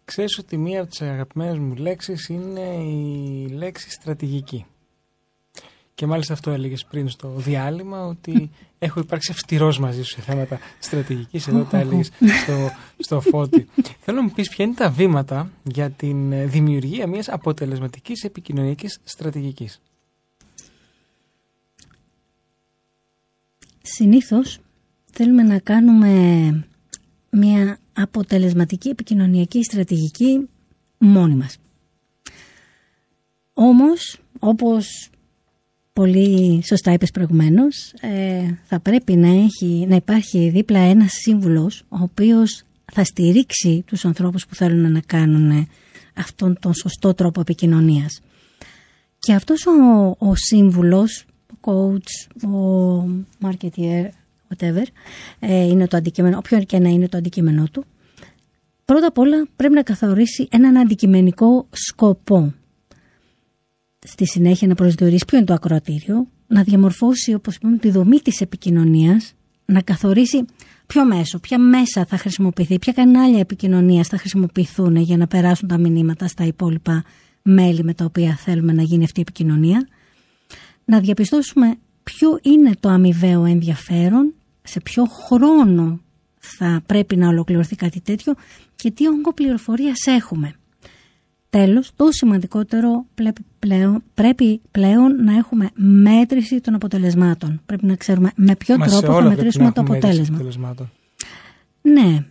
Ξέρεις ότι μία από τις αγαπημένες μου λέξεις είναι η λέξη στρατηγική. Και μάλιστα αυτό έλεγες πριν στο διάλειμμα ότι <laughs> έχω υπάρξει αυστηρός μαζί σου σε θέματα στρατηγικής. Εδώ τα έλεγες στο, στο φώτι. Θέλω να μου πεις ποια είναι τα βήματα για την ε, δημιουργία μιας αποτελεσματικής επικοινωνιακής στρατηγικής. Συνήθως θέλουμε να κάνουμε μια αποτελεσματική επικοινωνιακή στρατηγική μόνοι μας. Όμως, όπως πολύ σωστά είπες προηγουμένως, ε, θα πρέπει να, έχει, να υπάρχει δίπλα ένας σύμβουλος ο οποίος θα στηρίξει τους ανθρώπους που θέλουν να κάνουν αυτόν τον σωστό τρόπο επικοινωνίας. Και αυτός ο, ο σύμβουλος, ο coach, ο marketeer, whatever, ε, είναι το αντικείμενο, όποιο και να είναι το αντικείμενό του, πρώτα απ' όλα πρέπει να καθορίσει έναν αντικειμενικό σκοπό. Στη συνέχεια να προσδιορίσει ποιο είναι το ακροατήριο, να διαμορφώσει, όπως είπαμε, τη δομή της επικοινωνίας, να καθορίσει ποιο μέσο, ποια μέσα θα χρησιμοποιηθεί, ποια κανάλια επικοινωνίας θα χρησιμοποιηθούν για να περάσουν τα μηνύματα στα υπόλοιπα μέλη με τα οποία θέλουμε να γίνει αυτή η επικοινωνία, να διαπιστώσουμε ποιο είναι το αμοιβαίο ενδιαφέρον, σε ποιο χρόνο θα πρέπει να ολοκληρωθεί κάτι τέτοιο και τι όγκο πληροφορίας έχουμε. Τέλος, το σημαντικότερο πρέπει πλέον, πρέπει πλέον να έχουμε μέτρηση των αποτελεσμάτων. Πρέπει να ξέρουμε με ποιο Μα σε τρόπο θα όλα πρέπει μετρήσουμε να το έχουμε μέτρηση αποτέλεσμα. αποτελεσμάτων. Ναι,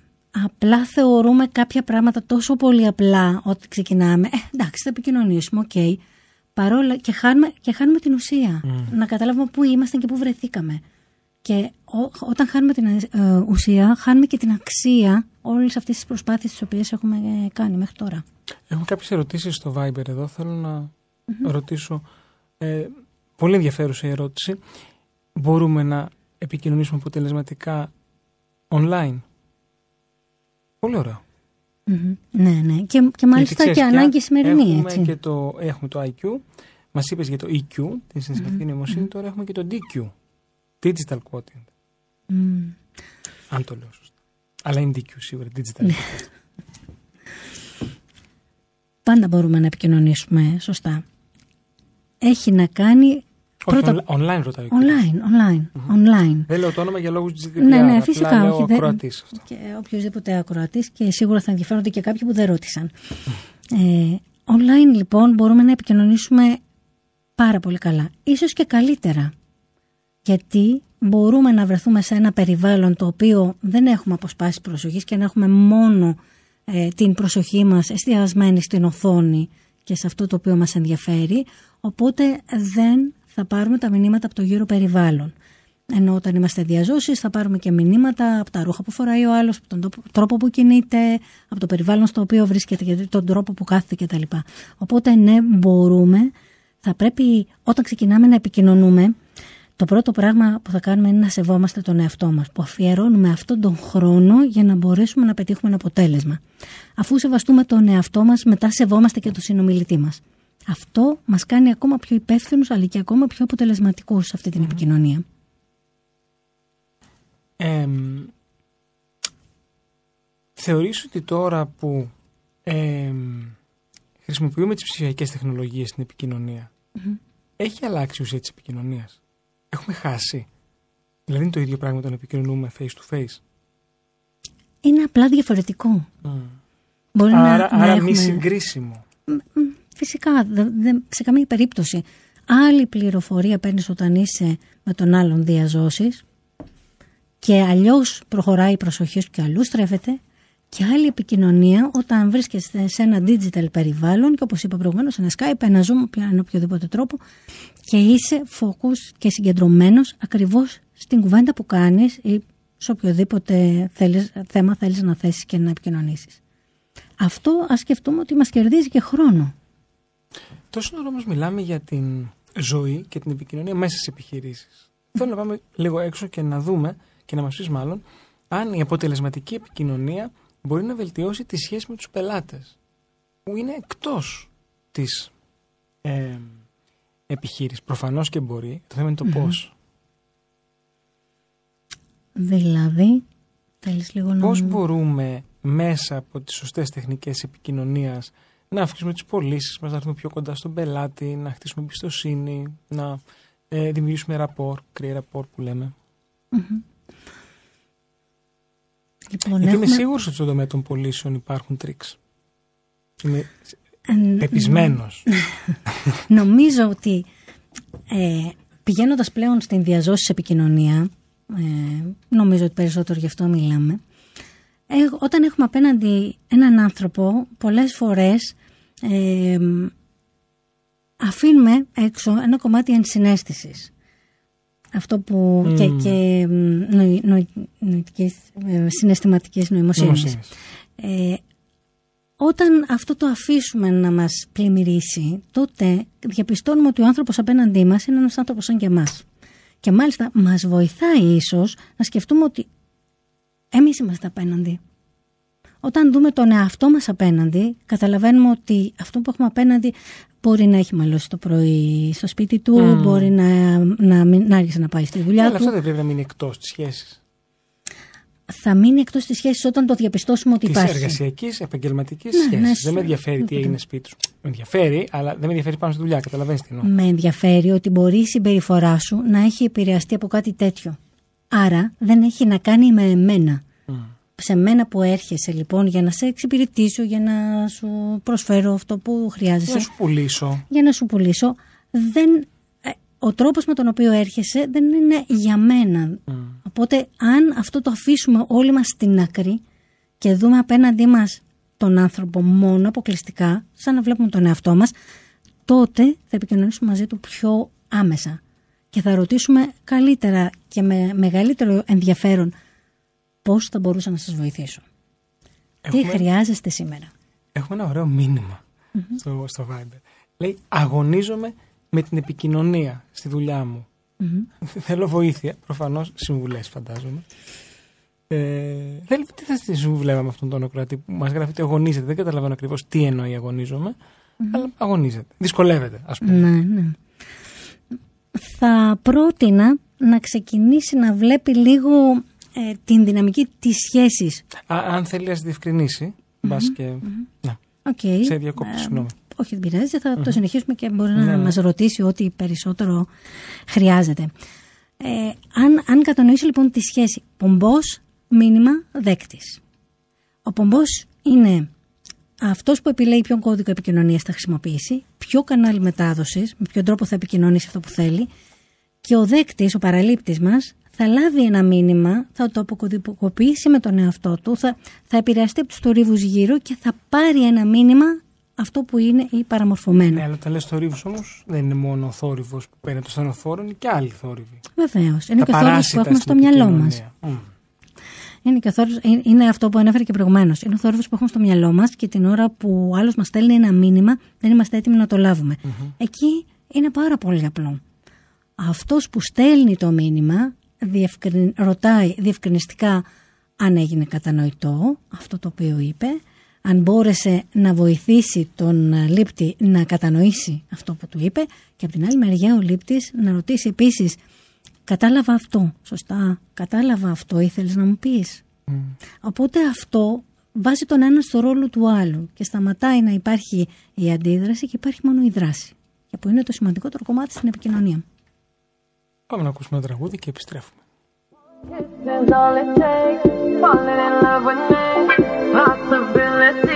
απλά θεωρούμε κάποια πράγματα τόσο πολύ απλά ότι ξεκινάμε. Ε, εντάξει, θα επικοινωνήσουμε, οκ. Παρόλα και χάνουμε, και χάνουμε την ουσία. Να καταλάβουμε πού ήμασταν και πού βρεθήκαμε. Και ό- όταν χάνουμε την ε, ουσία, χάνουμε και την αξία όλες αυτές τις προσπάθειες τις οποίες έχουμε ε, κάνει μέχρι τώρα. Έχουμε κάποιες ερωτήσεις στο Viber εδώ. Θέλω να ρωτήσω. Ε, πολύ ενδιαφέρουσα η ερώτηση. Μπορούμε να επικοινωνήσουμε αποτελεσματικά online; Πολύ ωραίο. Μμμ. Ναι, ναι. Και, και μάλιστα Γιατί ξέρεις και πια, ανάγκη σημερινή, έχουμε έτσι. Και το, έχουμε το IQ. Μας είπες για το EQ, την συναισθηματική νοημοσύνη. Τώρα έχουμε και το DQ. Digital quotient. Μμ. Αν το λέω σωστά. Αλλά είναι DQ σίγουρα. Digital. Ναι. quotient. Πάντα μπορούμε να επικοινωνήσουμε σωστά. Έχει να κάνει Όχι, πρώτα... onli- online ρωτάει ο κύριος. Online, online, online. Δεν λέω το όνομα για λόγους GDPR. Ναι, ναι, απλά φυσικά. λέω όχι, δεν- ακροατής αυτό. Και οποιοδήποτε ακροατής και σίγουρα θα ενδιαφέρονται και κάποιοι που δεν ρώτησαν. Ε, online λοιπόν μπορούμε να επικοινωνήσουμε πάρα πολύ καλά. Ίσως και καλύτερα. Γιατί μπορούμε να βρεθούμε σε ένα περιβάλλον το οποίο δεν έχουμε αποσπάσει προσοχής και να έχουμε μόνο ε, την προσοχή μας εστιασμένη στην οθόνη και σε αυτό το οποίο μας ενδιαφέρει, οπότε δεν θα πάρουμε τα μηνύματα από το γύρο περιβάλλον. Ενώ όταν είμαστε διαζώσεις θα πάρουμε και μηνύματα από τα ρούχα που φοράει ο άλλος, από τον τόπο- τρόπο που κινείται, από το περιβάλλον στο οποίο βρίσκεται και τον τρόπο που κάθεται κτλ. Οπότε ναι, μπορούμε, θα πρέπει όταν ξεκινάμε να επικοινωνούμε, το πρώτο πράγμα που θα κάνουμε είναι να σεβόμαστε τον εαυτό μας, που αφιερώνουμε αυτόν τον χρόνο για να μπορέσουμε να πετύχουμε ένα αποτέλεσμα. Αφού σεβαστούμε τον εαυτό μας, μετά σεβόμαστε και τον συνομιλητή μας. Αυτό μας κάνει ακόμα πιο υπεύθυνους, αλλά και ακόμα πιο αποτελεσματικούς σε αυτή την επικοινωνία. Εμ, θεωρείς ότι τώρα που εμ, χρησιμοποιούμε τις ψηφιακές τεχνολογίες στην επικοινωνία, έχει αλλάξει η ουσία της επικοινωνίας; Έχουμε χάσει. Δηλαδή είναι το ίδιο πράγμα όταν επικοινωνούμε face to face. Είναι απλά διαφορετικό. Μπορεί να, άρα να άρα έχουμε... μη συγκρίσιμο. Φυσικά, δε- δε- σε καμία περίπτωση. Άλλη πληροφορία παίρνεις όταν είσαι με τον άλλον διαζώσεις και αλλιώς προχωράει η προσοχή σου και αλλού στρέφεται και άλλη επικοινωνία όταν βρίσκεστε σε ένα digital περιβάλλον και όπως είπα προηγουμένως ένα Skype, ένα Zoom, ένα οποιοδήποτε τρόπο και είσαι focus και συγκεντρωμένος ακριβώς στην κουβέντα που κάνεις ή σε οποιοδήποτε θέλεις, θέμα θέλεις να θέσεις και να επικοινωνήσεις. Αυτό ας σκεφτούμε ότι μας κερδίζει και χρόνο. Τόσο ώρα όμως μιλάμε για την ζωή και την επικοινωνία μέσα στις επιχειρήσεις. Θέλω να πάμε λίγο έξω και να δούμε και να μας πεις μάλλον αν η αποτελεσματική επικοινωνία μπορεί να βελτιώσει τη σχέση με τους πελάτες που είναι εκτός της ε, επιχείρησης. Προφανώς και μπορεί. Το θέμα είναι το πώς. Δηλαδή, θέλεις λίγο να... Πώς μπορούμε μέσα από τις σωστές τεχνικές επικοινωνίας να αυξήσουμε τις πωλήσεις μας, να έρθουμε πιο κοντά στον πελάτη, να χτίσουμε εμπιστοσύνη, να ε, δημιουργήσουμε ραπόρ, κρύε ραπόρ που λέμε. Λοιπόν, Γιατί είμαι έχουμε- σίγουρος ότι στον τομέα των πωλήσεων υπάρχουν τρίξ. Είμαι Ε, ν- πεπισμένος. <laughs> Νομίζω ότι ε, πηγαίνοντας πλέον στην διαζώσης επικοινωνία, ε, νομίζω ότι περισσότερο γι' αυτό μιλάμε, ε, όταν έχουμε απέναντι έναν άνθρωπο, πολλές φορές ε, αφήνουμε έξω ένα κομμάτι ενσυναίσθησης. Αυτό που Μμμ. και, και μ, νοη, νοη, νοητικής, ε, συναισθηματικής νοημοσύνης. Νοημοσύνης. Ε, όταν αυτό το αφήσουμε να μας πλημμυρίσει, τότε διαπιστώνουμε ότι ο άνθρωπος απέναντί μας είναι ένας άνθρωπος σαν και εμάς. Και μάλιστα μας βοηθάει ίσως να σκεφτούμε ότι εμείς είμαστε απέναντι. Όταν δούμε τον εαυτό μας απέναντι, καταλαβαίνουμε ότι αυτό που έχουμε απέναντι μπορεί να έχει μαλώσει το πρωί στο σπίτι του, Μμμ. μπορεί να, να, μην, να άρχισε να πάει στη δουλειά Αλλά του. αυτό δεν πρέπει να μείνει εκτός της σχέσης. Θα μείνει εκτός της σχέσης όταν το διαπιστώσουμε ότι Της υπάρχει. εργασιακής, επαγγελματικής Ναι, σχέσης. ναι, δεν σου- με ενδιαφέρει τι ναι, έγινε σπίτι σου. Με ενδιαφέρει, αλλά δεν με ενδιαφέρει πάνω στη δουλειά. Καταλαβαίνεις τι εννοώ. Με ενδιαφέρει ότι μπορεί η συμπεριφορά σου να έχει επηρεαστεί από κάτι τέτοιο. Άρα δεν έχει να κάνει με εμένα. Σε μένα που έρχεσαι λοιπόν για να σε εξυπηρετήσω, για να σου προσφέρω αυτό που χρειάζεσαι, Να σου πουλήσω. για να σου πουλήσω, δεν, ε, ο τρόπος με τον οποίο έρχεσαι δεν είναι για μένα. Οπότε αν αυτό το αφήσουμε όλοι μας στην άκρη και δούμε απέναντί μας τον άνθρωπο μόνο αποκλειστικά, σαν να βλέπουμε τον εαυτό μας, τότε θα επικοινωνήσουμε μαζί του πιο άμεσα και θα ρωτήσουμε καλύτερα και με μεγαλύτερο ενδιαφέρον πώς θα μπορούσα να σας βοηθήσω. Τι Έχουμε, χρειάζεστε σήμερα. έχουμε ένα ωραίο μήνυμα στο, στο Viber. Λέει αγωνίζομαι με την επικοινωνία στη δουλειά μου. Θέλω βοήθεια. Προφανώς συμβουλές, φαντάζομαι. Ε, θέλει, τι θα στη συμβουλεύαμε αυτόν τον ακροατή που μας γράφει ότι αγωνίζεται. Δεν καταλαβαίνω ακριβώς τι εννοεί αγωνίζομαι, αλλά αγωνίζεται. Δυσκολεύεται, ας πούμε. Ναι, ναι. Θα πρότεινα να ξεκινήσει να βλέπει λίγο ε, την δυναμική της σχέσης. Α, αν θέλει να διευκρινίσει, μπας και. Να, Okay. σε διακόπτω, συγγνώμη. Όχι, δεν πειράζει, θα το συνεχίσουμε και μπορεί να Ναι. μας ρωτήσει ό,τι περισσότερο χρειάζεται. Ε, αν, αν κατανοήσει λοιπόν τη σχέση πομπός, μήνυμα, δέκτης. Ο πομπός είναι αυτός που επιλέγει ποιον κώδικα επικοινωνίας θα χρησιμοποιήσει, ποιο κανάλι μετάδοσης, με ποιον τρόπο θα επικοινωνήσει αυτό που θέλει και ο δέκτης, ο παραλήπτης μας, θα λάβει ένα μήνυμα, θα το αποκωδικοποιήσει με τον εαυτό του, θα, θα επηρεαστεί από τους θορύβους γύρω και θα πάρει ένα μήνυμα αυτό που είναι ή παραμορφωμένο. Ναι, αλλά όταν λες θορύβους όμως, δεν είναι μόνο ο θόρυβος που παίρνει το στενοφόρο, είναι και άλλοι θόρυβοι. Βεβαίως. Είναι Τα και ο θόρυβος που παράσιτα έχουμε στην στο μυαλό μας. επικοινωνία. Μμ. Είναι, και ο θόρυβος, είναι- είναι αυτό που ανέφερε και προηγουμένως. Είναι ο θόρυβος που έχουμε στο μυαλό μας και την ώρα που ο άλλος μας στέλνει ένα μήνυμα, δεν είμαστε έτοιμοι να το λάβουμε. Εκεί είναι πάρα πολύ απλό. Αυτός που στέλνει το μήνυμα διευκριν- ρωτάει διευκρινιστικά αν έγινε κατανοητό αυτό το οποίο είπε, αν μπόρεσε να βοηθήσει τον ε, λήπτη να κατανοήσει αυτό που του είπε και από την άλλη μεριά ο λήπτης να ρωτήσει επίσης κατάλαβα αυτό, σωστά, κατάλαβα αυτό, ήθελες να μου πεις. Οπότε αυτό βάζει τον ένα στο ρόλο του άλλου και σταματάει να υπάρχει η αντίδραση και υπάρχει μόνο η δράση. Και που είναι το σημαντικότερο κομμάτι στην επικοινωνία. Πάμε να ακούσουμε ένα τραγούδι και επιστρέφουμε. is all it takes. Falling in love with me. Possibilities.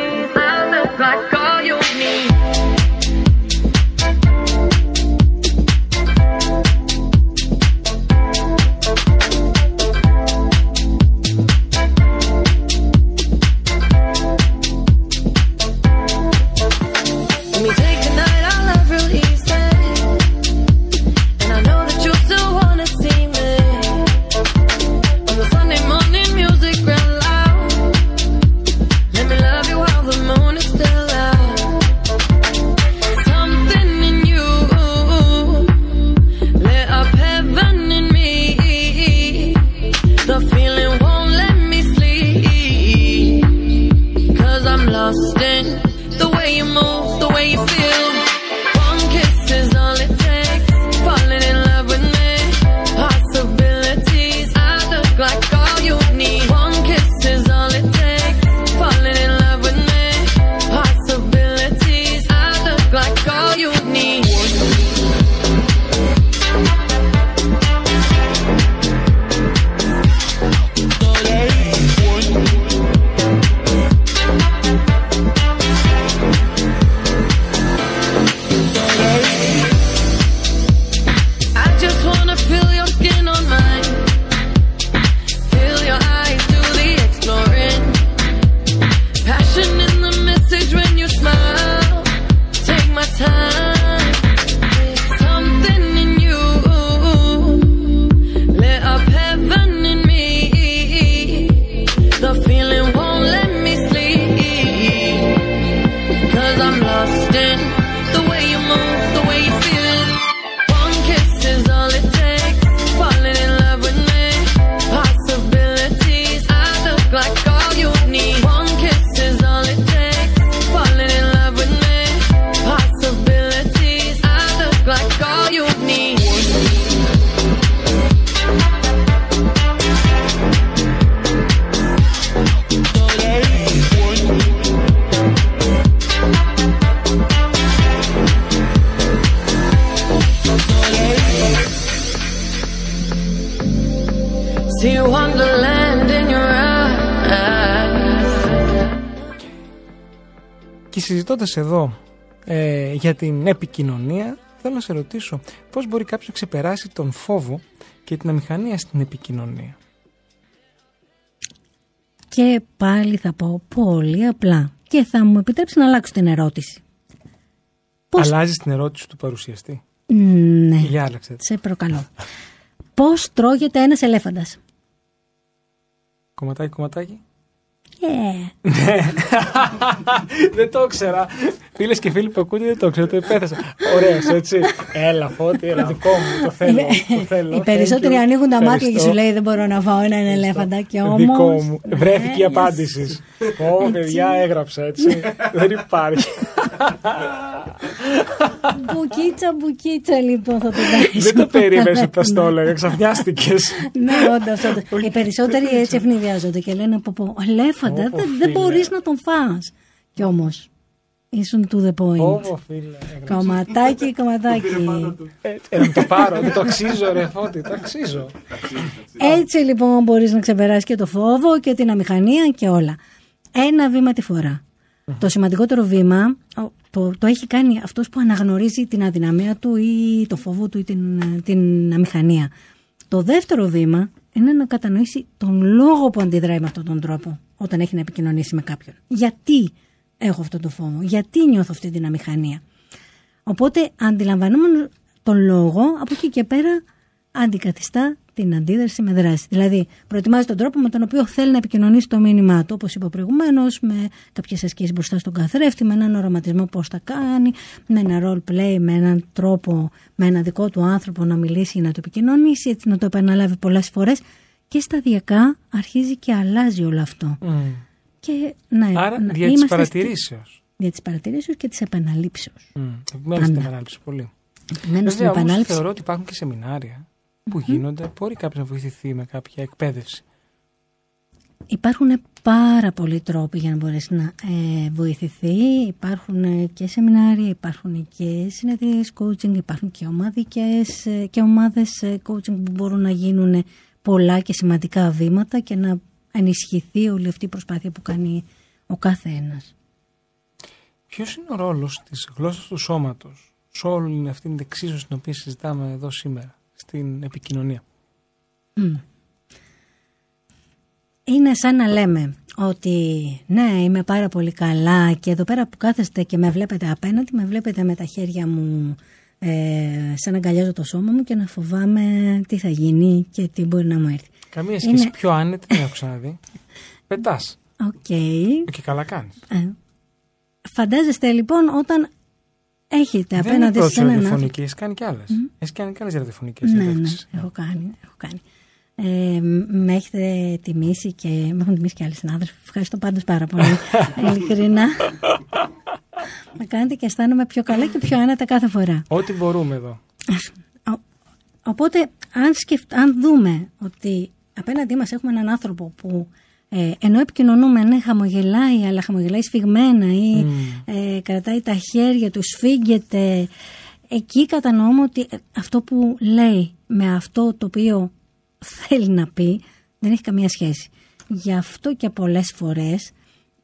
Και συζητώντα εδώ ε, για την επικοινωνία, θέλω να σε ρωτήσω πώς μπορεί κάποιος να ξεπεράσει τον φόβο και την αμηχανία στην επικοινωνία; Και πάλι θα πω πολύ απλά. Και θα μου επιτρέψει να αλλάξω την ερώτηση. Πώς... Αλλάζεις την ερώτηση του παρουσιαστή; Ναι, Για άλλαξε. σε προκαλώ. Πώς τρώγεται ένας ελέφαντας; Κομματάκι, κομματάκι. Yeah. δεν το ήξερα. Φίλες και φίλοι που ακούτε δεν το ήξερα. Το επέθεσα. Ωραίος, έτσι. Έλα, φώτη, έλα, δικό μου. Το θέλω. Το θέλω. Οι περισσότεροι Thank you. ανοίγουν τα μάτια και Ευχαριστώ. σου λέει δεν μπορώ να φάω έναν ελέφαντα και όμως... Δικό μου. Βρέθηκε η Ναι, απάντηση. Ω, παιδιά, έγραψα έτσι. <laughs> Δεν υπάρχει. Μπουκίτσα, μπουκίτσα λοιπόν θα το κάνεις. Δεν το περίμενε ότι θα στο έλεγα. Ξαφνιάστηκες. Ναι, όντως, όντως. Οι περισσότεροι έτσι ευνηδιάζονται και λένε πω πω, ελέφαντα, Όπο, δεν, δεν φίλε. μπορείς να τον φας. Κι όμως, ήσουν to the point. Ω, φίλε. έγραψα. Κομματάκι, κομματάκι. Ε, ε, να το πάρω. Δεν το αξίζω, ρε φώτη. Το αξίζω. Έτσι λοιπόν μπορείς να ξεπεράσεις και το φόβο και την αμηχανία και όλα. Ένα βήμα τη φορά. Το σημαντικότερο βήμα ο- το, το έχει κάνει αυτός που αναγνωρίζει την αδυναμία του ή το φόβο του ή την, την αμηχανία. Το δεύτερο βήμα είναι να κατανοήσει τον λόγο που αντιδράει με αυτόν τον τρόπο όταν έχει να επικοινωνήσει με κάποιον. Γιατί έχω αυτό το φόβο, γιατί νιώθω αυτή την αμηχανία. Οπότε αντιλαμβανόμενο τον λόγο, από εκεί και πέρα αντικαθιστά την αντίδραση με δράση. Δηλαδή, προετοιμάζει τον τρόπο με τον οποίο θέλει να επικοινωνήσει το μήνυμά του, όπως είπα προηγουμένως, με κάποιες ασκήσεις μπροστά στον καθρέφτη, με έναν οραματισμό πώς θα κάνει, με ένα role play, με έναν τρόπο, με ένα δικό του άνθρωπο να μιλήσει ή να το επικοινωνήσει, έτσι να το επαναλάβει πολλές φορές. Και σταδιακά αρχίζει και αλλάζει όλο αυτό. Μμ. Και να, Άρα, να δια τη είμαστε παρατηρήσεω. στη- Δια τη παρατηρήσεω και τη επαναλήψεω. Μένω στην Πάντα. επανάληψη πολύ. Μένω στην Βέβαια, όμως επανάληψη. θεωρώ ότι υπάρχουν και σεμινάρια που γίνονται. Μπορεί κάποιος να βοηθηθεί με κάποια εκπαίδευση. Υπάρχουν πάρα πολλοί τρόποι για να μπορέσει να ε, βοηθηθεί. Υπάρχουν ε, και σεμινάρια, υπάρχουν και συνεδρίες coaching, υπάρχουν και, ομαδικές, ε, και ομάδες ε, coaching που μπορούν να γίνουν πολλά και σημαντικά βήματα και να ενισχυθεί όλη αυτή η προσπάθεια που κάνει ο κάθε ένας. Ποιος είναι ο ρόλος της γλώσσας του σώματος σε όλη αυτή την εξίσωση την οποία συζητάμε εδώ σήμερα, στην επικοινωνία. Είναι σαν να λέμε ότι ναι είμαι πάρα πολύ καλά και εδώ πέρα που κάθεστε και με βλέπετε απέναντι με βλέπετε με τα χέρια μου ε, σαν να αγκαλιάζω το σώμα μου και να φοβάμαι τι θα γίνει και τι μπορεί να μου έρθει. Καμία σχέση Είναι- πιο άνετη δεν έχω ξαναδεί. Πετάς. Οκ. Και καλά κάνεις. Ε, φαντάζεστε λοιπόν όταν έχετε Δεν είναι απέναντι πρώτη σε έναν άνθρωπο. ραδιοφωνική, έχει κάνει κι άλλες. Έχει κάνει κι άλλες ραδιοφωνικές Ναι, ναι, έχω κάνει, έχω κάνει. Ε, με έχετε τιμήσει και με έχουν τιμήσει και άλλοι συνάδελφοι. Ευχαριστώ πάντως πάρα πολύ. <laughs> Ειλικρινά. με κάνετε και αισθάνομαι πιο καλά και πιο άνετα κάθε φορά. Ό,τι μπορούμε εδώ. Ο- Οπότε, αν, σκεφτ, αν δούμε ότι απέναντί μας έχουμε έναν άνθρωπο που ε, ενώ επικοινωνούμε, ναι, χαμογελάει, αλλά χαμογελάει σφιγμένα ή ε, κρατάει τα χέρια του, σφίγγεται. Εκεί κατανοούμε ότι ε, αυτό που λέει με αυτό το οποίο θέλει να πει δεν έχει καμία σχέση. Γι' αυτό και πολλές φορές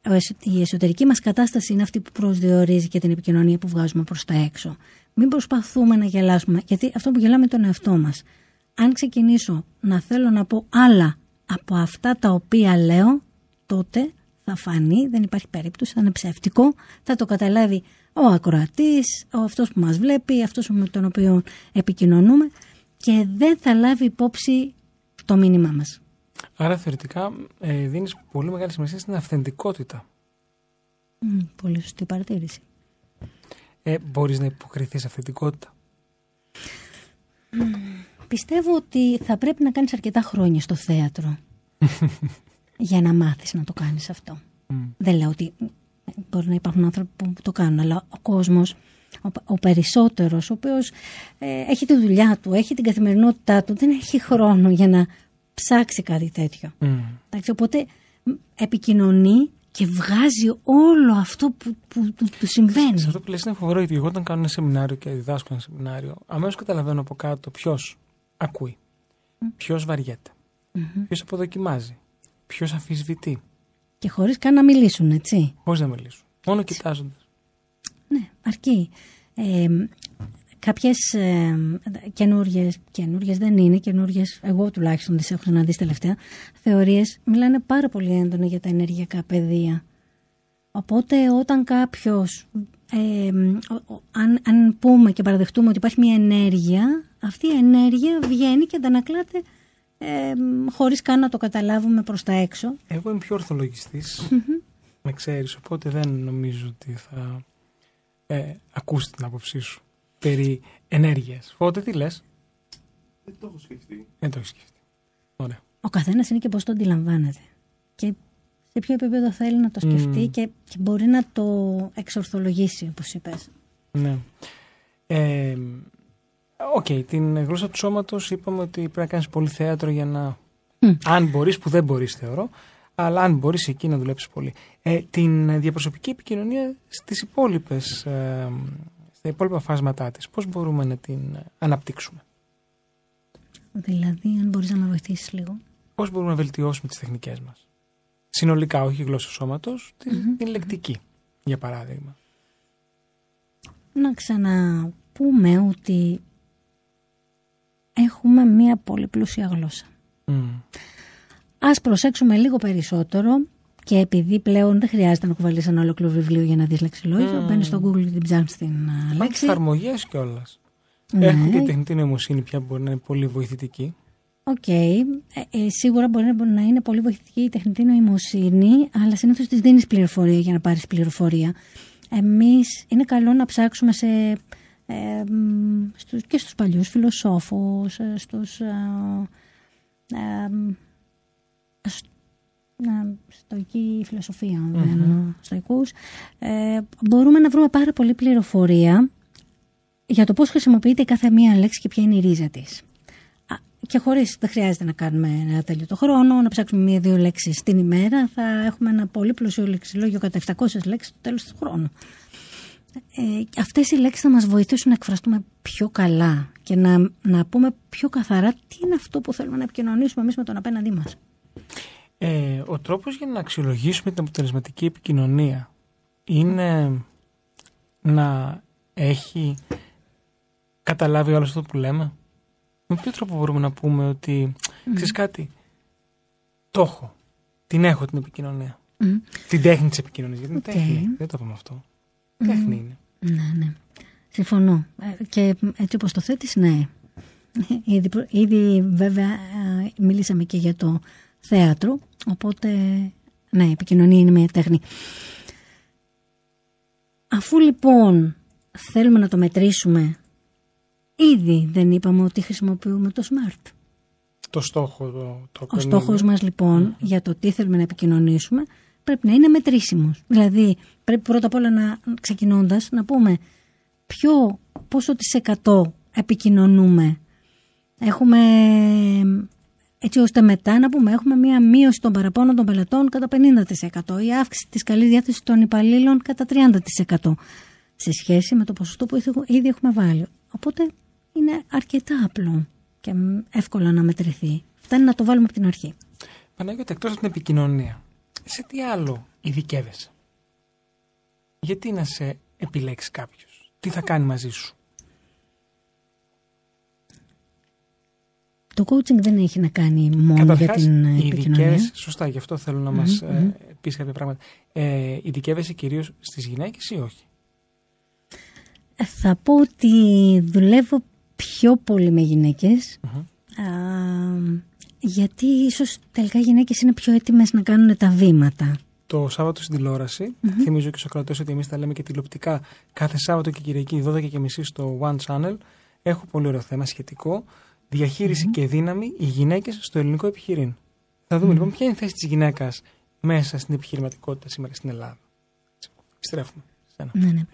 ο εσω- η εσωτερική μας κατάσταση είναι αυτή που προσδιορίζει και την επικοινωνία που βγάζουμε προς τα έξω. Μην προσπαθούμε να γελάσουμε, γιατί αυτό που γελάμε είναι τον εαυτό μας. Αν ξεκινήσω να θέλω να πω άλλα από αυτά τα οποία λέω, τότε θα φανεί, δεν υπάρχει περίπτωση, θα είναι ψεύτικο, θα το καταλάβει ο ακροατής, ο αυτός που μας βλέπει, αυτός με τον οποίο επικοινωνούμε και δεν θα λάβει υπόψη το μήνυμά μας. Άρα θεωρητικά ε, δίνεις πολύ μεγάλη σημασία στην αυθεντικότητα. Μμ, πολύ σωστή παρατήρηση. Ε, μπορείς να υποκριθείς αυθεντικότητα; Πιστεύω ότι θα πρέπει να κάνεις αρκετά χρόνια στο θέατρο <laughs> για να μάθεις να το κάνεις αυτό. Δεν λέω ότι μπορεί να υπάρχουν άνθρωποι που το κάνουν, αλλά ο κόσμος, ο, ο περισσότερος, ο οποίος ε, έχει τη δουλειά του, έχει την καθημερινότητά του, δεν έχει χρόνο για να ψάξει κάτι τέτοιο. Μμ. Εντάξει, οπότε μ, επικοινωνεί και βγάζει όλο αυτό που, που, του- του συμβαίνει. Σε αυτό που λες είναι φοβερό γιατί εγώ όταν κάνω ένα σεμινάριο και διδάσκω ένα σεμινάριο, αμέσως καταλαβαίνω από κάτω ποιος ακούει, ποιος βαριέται, ποιος αποδοκιμάζει, ποιος αμφισβητεί. Και χωρίς καν να μιλήσουν, έτσι. Πώς να μιλήσουν. Μόνο κοιτάζοντας. Ναι, αρκεί. Ε, κάποιες ε, καινούριες, καινούριες δεν είναι, καινούριες, εγώ τουλάχιστον τις έχω συναντήσει τελευταία, θεωρίες μιλάνε πάρα πολύ έντονα για τα ενεργειακά πεδία. Οπότε όταν κάποιος, ε, ο- ο- αν, αν πούμε και παραδεχτούμε ότι υπάρχει μια ενέργεια, αυτή η ενέργεια βγαίνει και αντανακλάται ε, χωρίς καν να το καταλάβουμε προς τα έξω. Εγώ είμαι πιο ορθολογιστής, με ξέρεις, οπότε δεν νομίζω ότι θα ε, ακούσει την άποψή σου περί ενέργειας. Φώτε, τι λες; Δεν το έχω σκεφτεί. Δεν το έχεις σκεφτεί. Ωραία. Ο καθένας είναι και πώς το αντιλαμβάνεται. Και σε ποιο επίπεδο θέλει να το σκεφτεί και, και μπορεί να το εξορθολογήσει, όπως είπες. Ναι. Ε, Οκ, την γλώσσα του σώματος είπαμε ότι πρέπει να κάνεις πολύ θέατρο για να... Μμ. Αν μπορείς, που δεν μπορείς θεωρώ, αλλά αν μπορείς εκεί να δουλέψεις πολύ. Ε, την διαπροσωπική επικοινωνία στις υπόλοιπες, ε, στα υπόλοιπα φάσματά της, πώς μπορούμε να την ε, αναπτύξουμε; Δηλαδή, αν μπορείς να με βοηθήσεις λίγο. Πώς μπορούμε να βελτιώσουμε τις τεχνικές μας; Συνολικά, όχι η γλώσσα σώματος, την, την λεκτική, για παράδειγμα. Να ξαναπούμε ότι έχουμε μία πολύ πλούσια γλώσσα. Μμ. Ας προσέξουμε λίγο περισσότερο και επειδή πλέον δεν χρειάζεται να κουβαλείς ένα ολόκληρο βιβλίο για να δεις λεξιλόγιο, Μμ. μπαίνεις στο Google και την ψάχνεις την α, Υπάρχουν λέξη. εφαρμογές κιόλας. Ναι. Έχουν και τεχνητή νοημοσύνη πια που μπορεί να είναι πολύ βοηθητική. Οκ. Ε, ε, σίγουρα μπορεί να- να είναι πολύ βοηθητική η τεχνητή νοημοσύνη, αλλά συνήθως της δίνεις πληροφορία για να πάρεις πληροφορία. Εμείς είναι καλό να ψάξουμε σε, ε, μ, στους, και στους παλιούς φιλοσόφους, ε, στους ε, ε, μ, σ- ε, στοική φιλοσοφία, αν δεν εννοώ στοικούς. Ε, μπορούμε να βρούμε πάρα πολύ πληροφορία για το πώς χρησιμοποιείται κάθε μία λέξη και ποια είναι η ρίζα της. Α, Και χωρίς, δεν χρειάζεται να κάνουμε ένα τέλειο το χρόνο, να ψάξουμε μία-δύο λέξεις την ημέρα, θα έχουμε ένα πολύ πλούσιο λεξιλόγιο κατά 700 λέξεις στο τέλος του χρόνου. Ε, και αυτές οι λέξεις θα μας βοηθήσουν να εκφραστούμε πιο καλά και να, να πούμε πιο καθαρά τι είναι αυτό που θέλουμε να επικοινωνήσουμε εμείς με τον απέναντί μας. Ε, ο τρόπος για να αξιολογήσουμε την αποτελεσματική επικοινωνία είναι να έχει καταλάβει όλο αυτό που λέμε. Με ποιο τρόπο μπορούμε να πούμε ότι, ξέρεις κάτι, το έχω, την έχω την επικοινωνία. Μμ. Την τέχνη της επικοινωνίας, γιατί είναι Οκ. τέχνη, δεν το είπαμε αυτό. Τέχνη είναι. Ναι, ναι. Συμφωνώ. Ε, Και έτσι όπως το θέτεις, ναι. Ήδη, προ- ήδη βέβαια ε, μιλήσαμε και για το θέατρο, οπότε ναι, η επικοινωνία είναι μια τέχνη. Αφού λοιπόν θέλουμε να το μετρήσουμε, ήδη δεν είπαμε ότι χρησιμοποιούμε το smart. Το στόχο, το, το Ο ακρονίμιο. στόχος μας λοιπόν για το τι θέλουμε να επικοινωνήσουμε πρέπει να είναι μετρήσιμος. Δηλαδή πρέπει πρώτα απ' όλα να ξεκινώντας να πούμε ποιο, πόσο της εκατό επικοινωνούμε. Έχουμε έτσι ώστε μετά να πούμε έχουμε μία μείωση των παραπώνων των πελατών κατά 50% ή αύξηση της καλής διάθεσης των υπαλλήλων κατά 30% σε σχέση με το ποσοστό που ήδη έχουμε βάλει. Οπότε είναι αρκετά απλό και εύκολο να μετρηθεί. Φτάνει να το βάλουμε από την αρχή. Παναγιώτη, εκτός από την επικοινωνία, σε τι άλλο ειδικεύεσαι; Γιατί να σε επιλέξει κάποιος; Τι θα κάνει μαζί σου; Το coaching δεν έχει να κάνει μόνο Καταρχάς, για την ε, οι επικοινωνία. ειδικεύεσαι, σωστά, γι' αυτό θέλω να μας ε, πεις κάποια πράγματα. Ε, ειδικεύεσαι κυρίως στις γυναίκες ή όχι; Ε, Θα πω ότι δουλεύω πιο πολύ με γυναικες Α, γιατί ίσως τελικά οι γυναίκες είναι πιο έτοιμες να κάνουν τα βήματα. Το Σάββατο στην τηλεόραση, θυμίζω και στους ακροατές ότι εμείς τα λέμε και τηλεοπτικά κάθε Σάββατο και Κυριακή 12 και μισή στο One Channel. Έχω πολύ ωραίο θέμα σχετικό. διαχειριση και δύναμη οι γυναίκες στο ελληνικό επιχειρήν. Θα δούμε λοιπόν ποια είναι η θέση της γυναίκας μέσα στην επιχειρηματικότητα σήμερα στην Ελλάδα. Έτσι, Επιστρέφουμε. σε σένα. Ναι, ναι.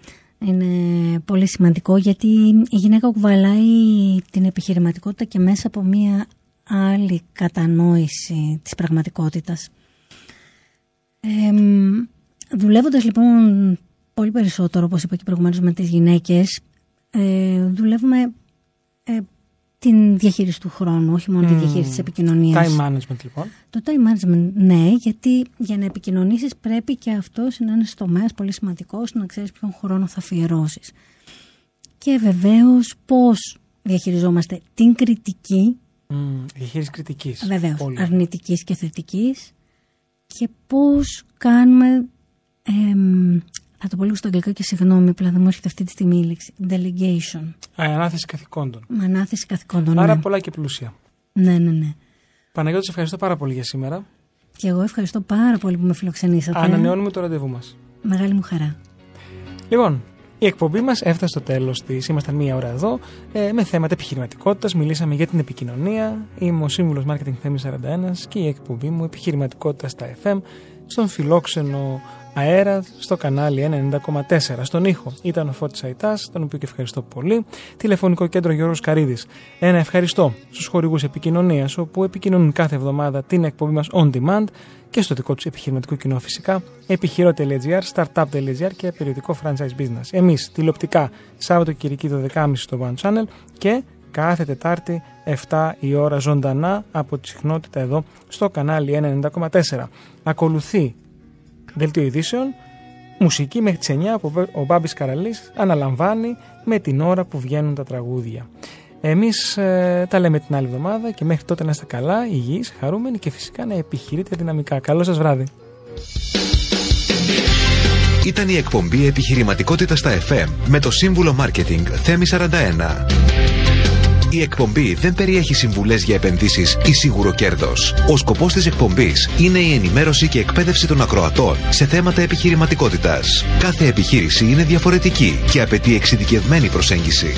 Είναι πολύ σημαντικό γιατί η γυναίκα κουβαλάει την επιχειρηματικότητα και μέσα από μία άλλη κατανόηση της πραγματικότητας. Ε, δουλεύοντας λοιπόν πολύ περισσότερο, όπως είπα και προηγουμένως με τις γυναίκες, ε, δουλεύουμε ε, την διαχείριση του χρόνου, όχι μόνο τη διαχείριση της επικοινωνίας. Time management λοιπόν. Το time management, ναι, γιατί για να επικοινωνήσεις πρέπει και αυτό είναι ένα τομέα πολύ σημαντικό, να ξέρεις ποιον χρόνο θα αφιερώσεις. Και βεβαίως πώς διαχειριζόμαστε την κριτική, Mm, διαχείριση κριτικής. βεβαίως αρνητικής και θετικής, και πώς κάνουμε. εμ, θα το πω λίγο στα αγγλικά και συγγνώμη, απλά δεν μου έρχεται αυτή τη στιγμή η λέξη. Delegation. ανάθεση καθηκόντων. Με ανάθεση καθηκόντων. Άρα ναι. πολλά και πλούσια. ναι, ναι, ναι. Παναγιώτης, σε ευχαριστώ πάρα πολύ για σήμερα. Και εγώ ευχαριστώ πάρα πολύ που με φιλοξενήσατε. Ανανεώνουμε το ραντεβού μας. Μεγάλη μου χαρά. Λοιπόν, η εκπομπή μας έφτασε στο τέλος της. Ήμασταν μία ώρα εδώ ε, με θέματα επιχειρηματικότητας. Μιλήσαμε για την επικοινωνία. Είμαι ο σύμβουλος Marketing Θέμης 41 και η εκπομπή μου επιχειρηματικότητα στα FM στον φιλόξενο αέρα στο κανάλι 90,4. Στον ήχο ήταν ο Φώτης Αϊτάς, τον οποίο και ευχαριστώ πολύ. Τηλεφωνικό κέντρο Γιώργος Καρίδης. Ένα ευχαριστώ στους χορηγούς επικοινωνίας, όπου επικοινωνούν κάθε εβδομάδα την εκπομπή μας on demand και στο δικό τους επιχειρηματικό κοινό φυσικά, επιχειρό.gr, startup.gr και περιοδικό franchise business. Εμείς τηλεοπτικά Σάββατο και Κυριακή 12.30 στο One Channel και κάθε Τετάρτη 7 η ώρα ζωντανά από τη συχνότητα εδώ στο κανάλι 90,4. Ακολουθεί δελτίο ειδήσεων, μουσική μέχρι τις 9 που ο Μπάμπης Καραλής αναλαμβάνει με την ώρα που βγαίνουν τα τραγούδια. Εμείς ε, τα λέμε την άλλη εβδομάδα και μέχρι τότε να είστε καλά, υγιείς, χαρούμενοι και φυσικά να επιχειρείτε δυναμικά. Καλό σας βράδυ. Ήταν η εκπομπή Επιχειρηματικότητα στα FM με το σύμβουλο Marketing Θέμη 41. Η εκπομπή δεν περιέχει συμβουλές για επενδύσεις ή σίγουρο κέρδος. Ο σκοπός της εκπομπής είναι η ενημέρωση και εκπαίδευση των ακροατών σε θέματα επιχειρηματικότητας. Κάθε επιχείρηση είναι διαφορετική και απαιτεί εξειδικευμένη προσέγγιση.